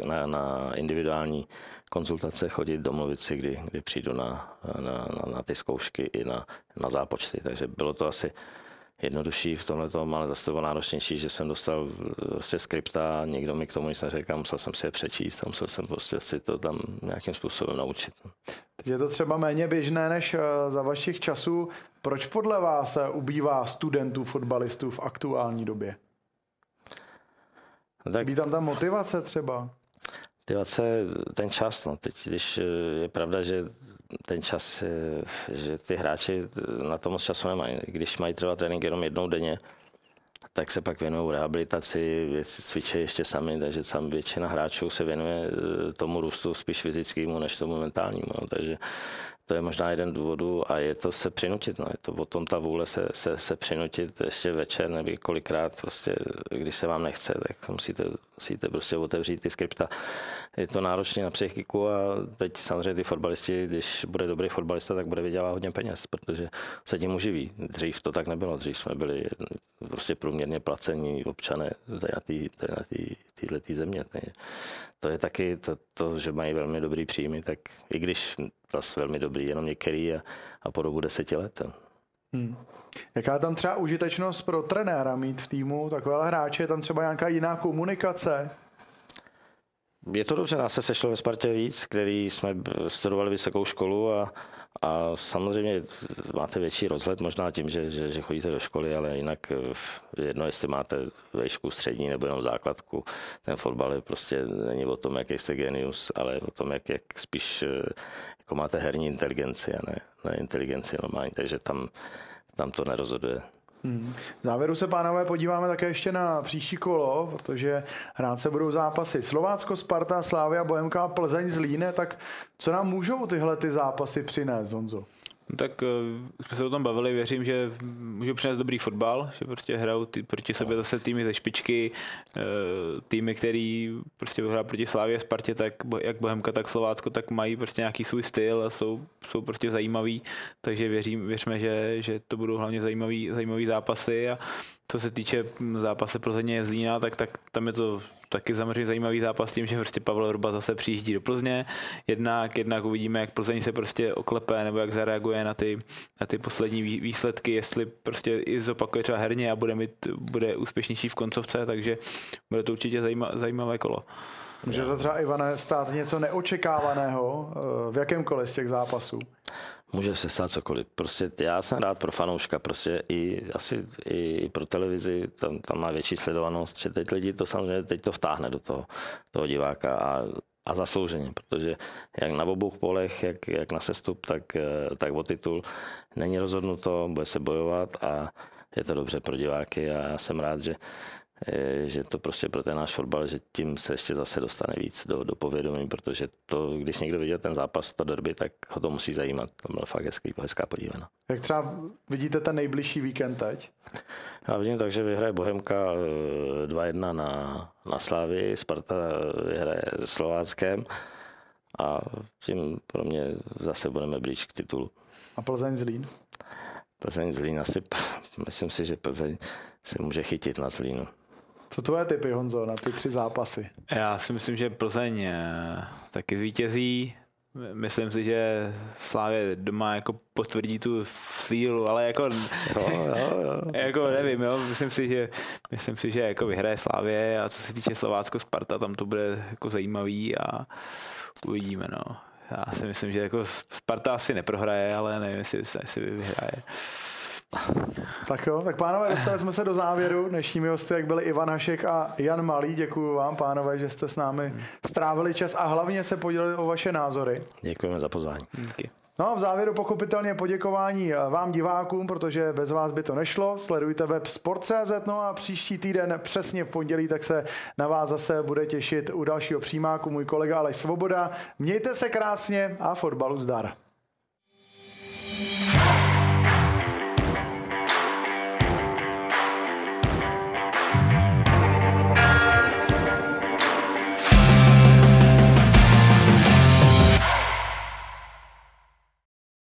na, na individuální konzultace chodit, domluvit si, kdy, kdy přijdu na, na, na, na ty zkoušky i na, na zápočty, takže bylo to asi jednodušší v tomhle tom, ale zase to bylo náročnější, že jsem dostal prostě skripta a někdo mi k tomu nic neřekl, musel jsem si je přečíst a musel jsem prostě si to tam nějakým způsobem naučit. Teď je to třeba méně běžné než eh, za vašich časů. Proč podle vás ubývá studentů, fotbalistů v aktuální době? Tak... Bí tam ta motivace třeba? Motivace, ten čas, no. Teď, když eh, je pravda, že ten čas, eh, že ty hráči na to moc času nemají. Když mají třeba trénink jenom jednou denně, tak se pak věnují rehabilitaci, cvičí ještě sami, takže sam většina hráčů se věnuje eh, tomu růstu spíš fyzickému než tomu mentálnímu. Takže to je možná jeden důvodů a je to se přinutit. No. Je to o tom ta vůle se, se, se přinutit ještě večer nebo kolikrát, prostě, když se vám nechce, tak musíte, musíte prostě otevřít ty skripta. Je to náročné na psychiku a teď samozřejmě ty fotbalisti, když bude dobrý fotbalista, tak bude vydělat hodně peněz, protože se tím uživí. Dřív to tak nebylo, dřív jsme byli prostě průměrně placení občané tady na téhle tý, země. To je taky to, to, že mají velmi dobrý příjmy, tak i když zase velmi dobrý, jenom některý a, a po dobu deseti let. Hmm. Jaká je tam třeba užitečnost pro trenéra mít v týmu takové hráče? Je tam třeba nějaká jiná komunikace? Je to dobře, nás se sešlo ve Spartě víc, který jsme studovali vysokou školu a, a samozřejmě máte větší rozhled možná tím, že, že, že chodíte do školy, ale jinak jedno, jestli máte vejšku střední nebo jenom základku, ten fotbal je prostě není o tom, jaký jste genius, ale o tom, jak, jak spíš jako máte herní inteligenci a ne, ne inteligenci normální, takže tam, tam to nerozhoduje. Hmm. V závěru se, pánové, podíváme také ještě na příští kolo, protože hrát se budou zápasy Slovácko, Sparta, Slávia, Bohemka, Plzeň, Zlíne, tak co nám můžou tyhle ty zápasy přinést, Zonzo? No tak uh, jsme se o tom bavili, věřím, že můžu přinést dobrý fotbal, že prostě hrajou ty, proti sobě zase týmy ze špičky, uh, týmy, který prostě hrá proti Slávě, Spartě, tak jak Bohemka, tak Slovácko, tak mají prostě nějaký svůj styl a jsou, jsou prostě zajímaví, takže věřím, věříme, že, že to budou hlavně zajímavý, zajímavý zápasy. A co se týče zápase Plzeně Zlína, tak, tak tam je to taky samozřejmě zajímavý zápas tím, že prostě Pavel Ruba zase přijíždí do Plzně. Jednak, jednak uvidíme, jak Plzeň se prostě oklepe nebo jak zareaguje na ty, na ty poslední výsledky, jestli prostě i zopakuje třeba herně a bude, mít, bude úspěšnější v koncovce, takže bude to určitě zajíma, zajímavé kolo. Může to třeba, Ivane, stát něco neočekávaného eh, v jakémkoliv z těch zápasů? Může se stát cokoliv. Prostě já jsem rád pro fanouška, prostě i asi i pro televizi, tam, tam má větší sledovanost, že teď lidi to samozřejmě teď to vtáhne do toho, toho diváka a, a zaslouženě, protože jak na obou polech, jak, jak na sestup, tak, eh, tak o titul není rozhodnuto, bude se bojovat a je to dobře pro diváky a já jsem rád, že že to prostě pro ten náš fotbal, že tím se ještě zase dostane víc do, do povědomí, protože to, když někdo viděl ten zápas, to derby, tak ho to musí zajímat. To bylo fakt hezký, hezká podívaná. Jak třeba vidíte ten nejbližší víkend teď? Já vidím tak, že vyhraje Bohemka 2-1 eh, na, na Slávy, Sparta vyhraje se Slováckem a tím pro mě zase budeme blíž k titulu. A Plzeň Zlín? Plzeň Zlín asi, myslím si, že Plzeň se může chytit na Zlínu. Co tvoje typy, Honzo, na ty tři zápasy? Já si myslím, že Plzeň eh, taky zvítězí. Myslím si, že Slávě doma jako potvrdí tu sílu, ale jako, jo, jo, jo. jako nevím, jo. Myslím si, že, myslím si, že jako vyhraje Slávě a co se týče Slovácko Sparta, tam to bude jako zajímavý a uvidíme, no. Já si myslím, že jako Sparta asi neprohraje, ale nevím, jestli, jestli vyhraje. Tak jo, tak pánové, dostali jsme se do závěru. Dnešními hosty, jak byli Ivan Hašek a Jan Malý. Děkuji vám, pánové, že jste s námi strávili čas a hlavně se podělili o vaše názory. Děkujeme za pozvání. Díky. No a v závěru pochopitelně poděkování vám divákům, protože bez vás by to nešlo. Sledujte web Sport.cz, no a příští týden přesně v pondělí, tak se na vás zase bude těšit u dalšího přímáku můj kolega Aleš Svoboda. Mějte se krásně a fotbalu zdar.